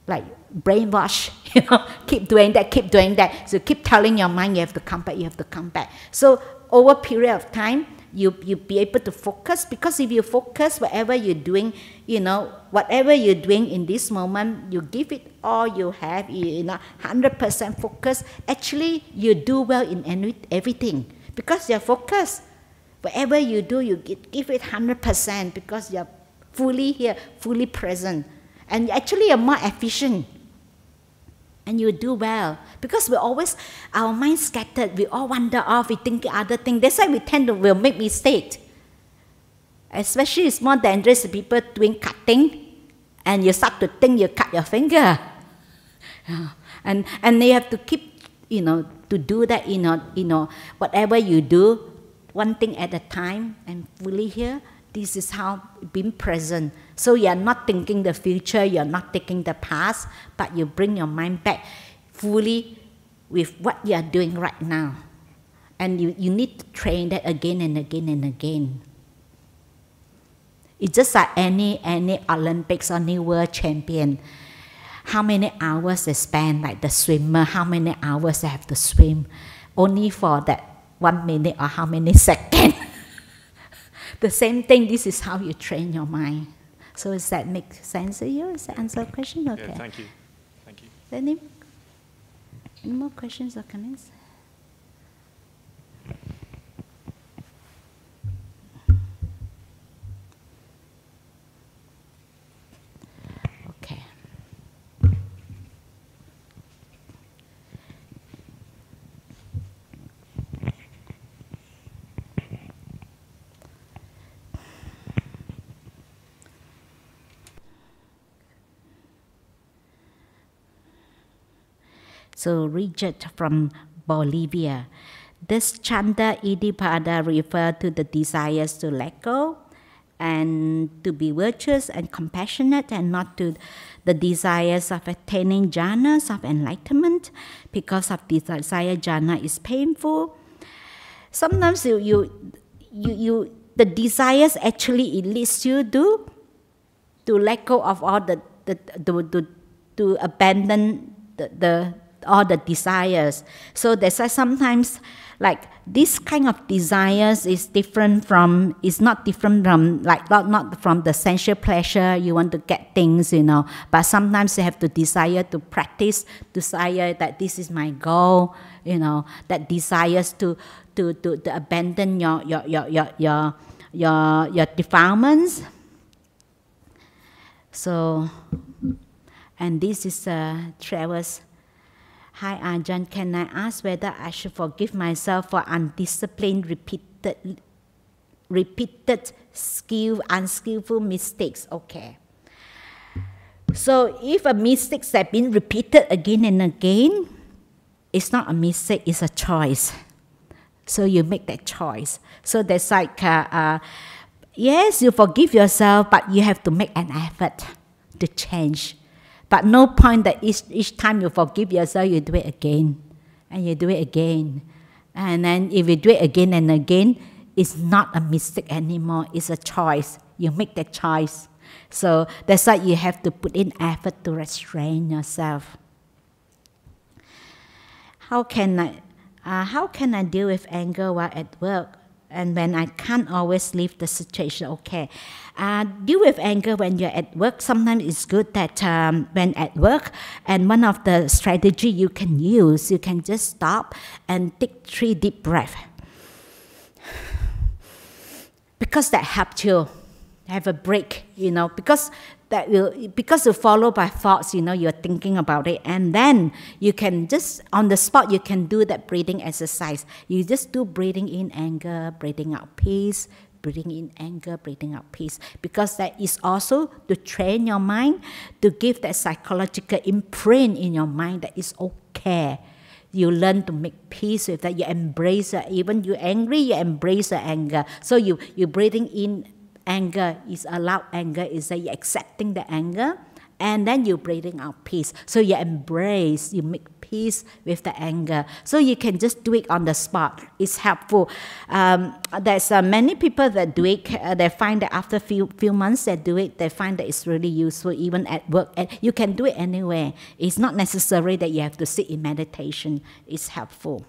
Like brainwash, you know, keep doing that, keep doing that. So keep telling your mind you have to come back, you have to come back. So over period of time, you you be able to focus because if you focus whatever you're doing you know whatever you're doing in this moment you give it all you have you know 100% focus actually you do well in any, everything. Because you're focused whatever you do you give it 100% because you're fully here fully present. And actually you're more efficient and you do well. Because we always our mind scattered. We all wander off. We think other things that's why we tend to will make mistakes especially it's more dangerous to people doing cutting and you start to think you cut your finger. And and they have to keep you know to do that you know you know whatever you do one thing at a time and fully here this is how being present. So you're not thinking the future, you're not thinking the past, but you bring your mind back fully with what you're doing right now. And you, you need to train that again and again and again. It's just like any any Olympics or any world champion. How many hours they spend, like the swimmer, how many hours they have to swim, only for that one minute or how many seconds. The same thing, this is how you train your mind. So does that make sense to you? Does that answer the question? Okay. Yeah, thank you. Thank you. Any, any more questions or comments? So Richard from Bolivia. This chanda iddhipada refer to the desires to let go and to be virtuous and compassionate and not to the desires of attaining jhanas of enlightenment because of the desire jhana is painful. Sometimes you, you, you, you the desires actually it leads you to to let go of all the, the, the, the to abandon the, the all the desires. So that's why sometimes like this kind of desires is different from is not different from like not, not from the sensual pleasure you want to get things you know but sometimes you have to desire to practice desire that this is my goal you know that desires to to to, to abandon your your your your your your, your defilements so and this is uh, Travis Hi, Ajahn. Can I ask whether I should forgive myself for undisciplined, repeated, repeated, skill, unskillful mistakes? Okay. So if a mistake has been repeated again and again, it's not a mistake, it's a choice. So you make that choice. So there's like, uh, uh, yes, you forgive yourself, but you have to make an effort to change. But no point that each, each time you forgive yourself, you do it again. And you do it again. And then if you do it again and again, it's not a mistake anymore. It's a choice. You make that choice. So that's why you have to put in effort to restrain yourself. How can I, uh, how can I deal with anger while at work? And when I can't always leave the situation okay. Uh, deal with anger when you're at work. Sometimes it's good that um, when at work, and one of the strategy you can use, you can just stop and take three deep breaths. because that helped you have a break, you know, because that because you follow by thoughts, you know, you're thinking about it, and then you can just on the spot you can do that breathing exercise. You just do breathing in anger, breathing out peace, breathing in anger, breathing out peace, because that is also to train your mind to give that psychological imprint in your mind that is okay. You learn to make peace with that. You embrace it. Even you're angry, you embrace the anger. So you you breathing in anger is allowed anger is that you're accepting the anger and then you're breathing out peace. So you embrace, you make peace with the anger. So you can just do it on the spot. It's helpful. Um, there's uh, many people that do it. Uh, they find that after few few months they do it, they find that it's really useful even at work. You can do it anywhere. It's not necessary that you have to sit in meditation. It's helpful.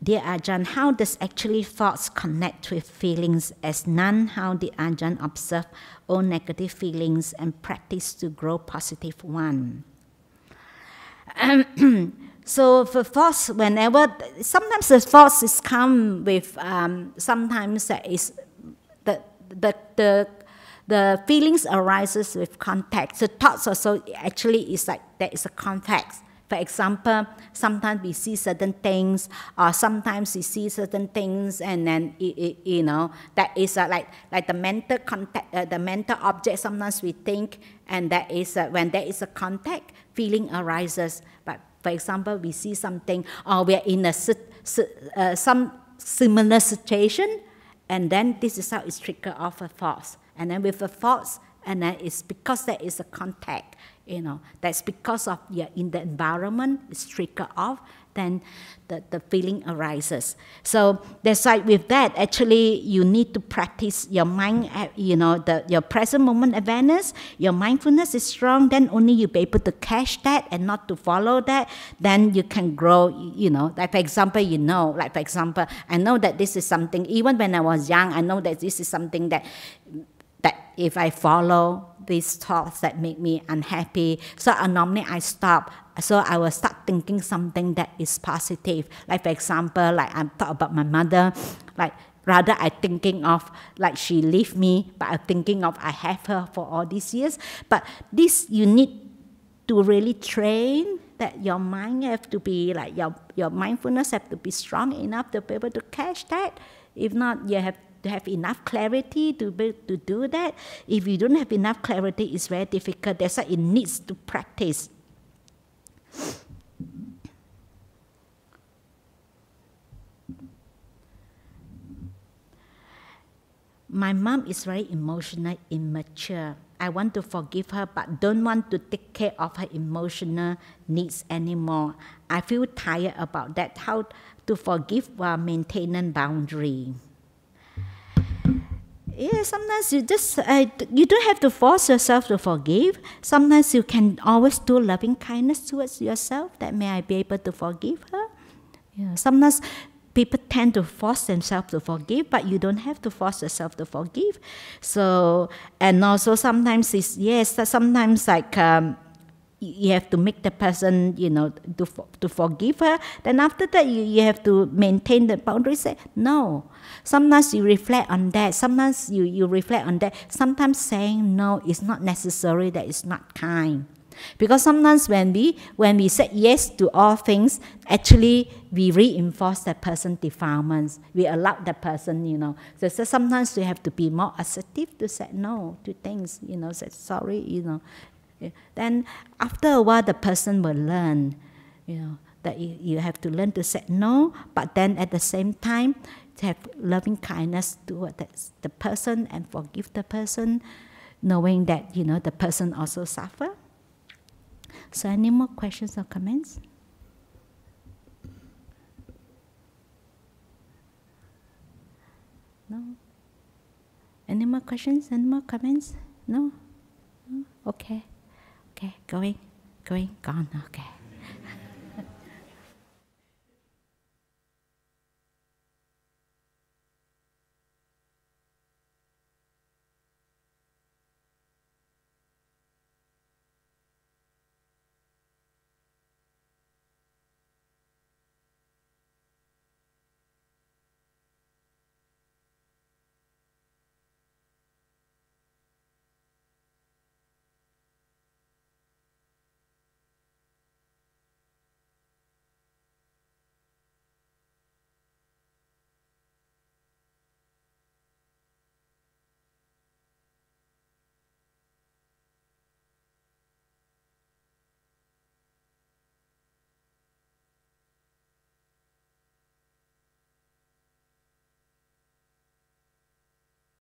Dear Ajahn, how does actually thoughts connect with feelings? As nun, how did Ajahn observe all negative feelings and practice to grow positive one? Um, so for thoughts, whenever sometimes the thoughts is come with um, sometimes that is the the the the feelings arises with contact. The thoughts also actually is like there is a context. For example, sometimes we see certain things, or sometimes we see certain things, and then it, it, you know that is uh, like like the mental contact, uh, the mental object. Sometimes we think, and that is uh, when there is a contact, feeling arises. But for example, we see something, or we are in a uh, some similar situation, and then this is how it's triggered off a thoughts, and then with the thoughts, and then it's because there is a contact you know that's because of yeah in the environment it's triggered off then the, the feeling arises. So that's like with that actually you need to practice your mind uh, you know the your present moment awareness. Your mindfulness is strong then only you'll be able to catch that and not to follow that then you can grow you know. Like for example you know like for example i know that this is something even when i was young i know that this is something that that if I follow these thoughts that make me unhappy, so normally I stop. So I will start thinking something that is positive. Like for example, like I'm talk about my mother, like rather I thinking of like she leave me, but I'm thinking of I have her for all these years. But this you need to really train that your mind have to be like your your mindfulness have to be strong enough to be able to catch that. If not, you have have enough clarity to be, to do that. If you don't have enough clarity, it's very difficult. That's why it needs to practice. My mom is very emotional, immature. I want to forgive her, but don't want to take care of her emotional needs anymore. I feel tired about that. How to forgive while maintaining boundary yeah, sometimes you just uh, you don't have to force yourself to forgive. Sometimes you can always do loving kindness towards yourself. That may I be able to forgive her. Yeah. Sometimes people tend to force themselves to forgive, but you don't have to force yourself to forgive. So and also sometimes it's yes, sometimes like. Um, you have to make the person, you know, to, to forgive her. Then after that, you, you have to maintain the boundary. Say, no. Sometimes you reflect on that. Sometimes you, you reflect on that. Sometimes saying no is not necessary that is not kind. Because sometimes when we when we say yes to all things, actually we reinforce that person defilements. We allow that person, you know. So, so sometimes we have to be more assertive to say no to things, you know, say sorry, you know. Then after a while, the person will learn, you know, that you, you have to learn to say no, but then at the same time, to have loving kindness toward the person and forgive the person, knowing that, you know, the person also suffer. So any more questions or comments? No? Any more questions? Any more comments? No? no? Okay. Okay, going, going, gone. Okay.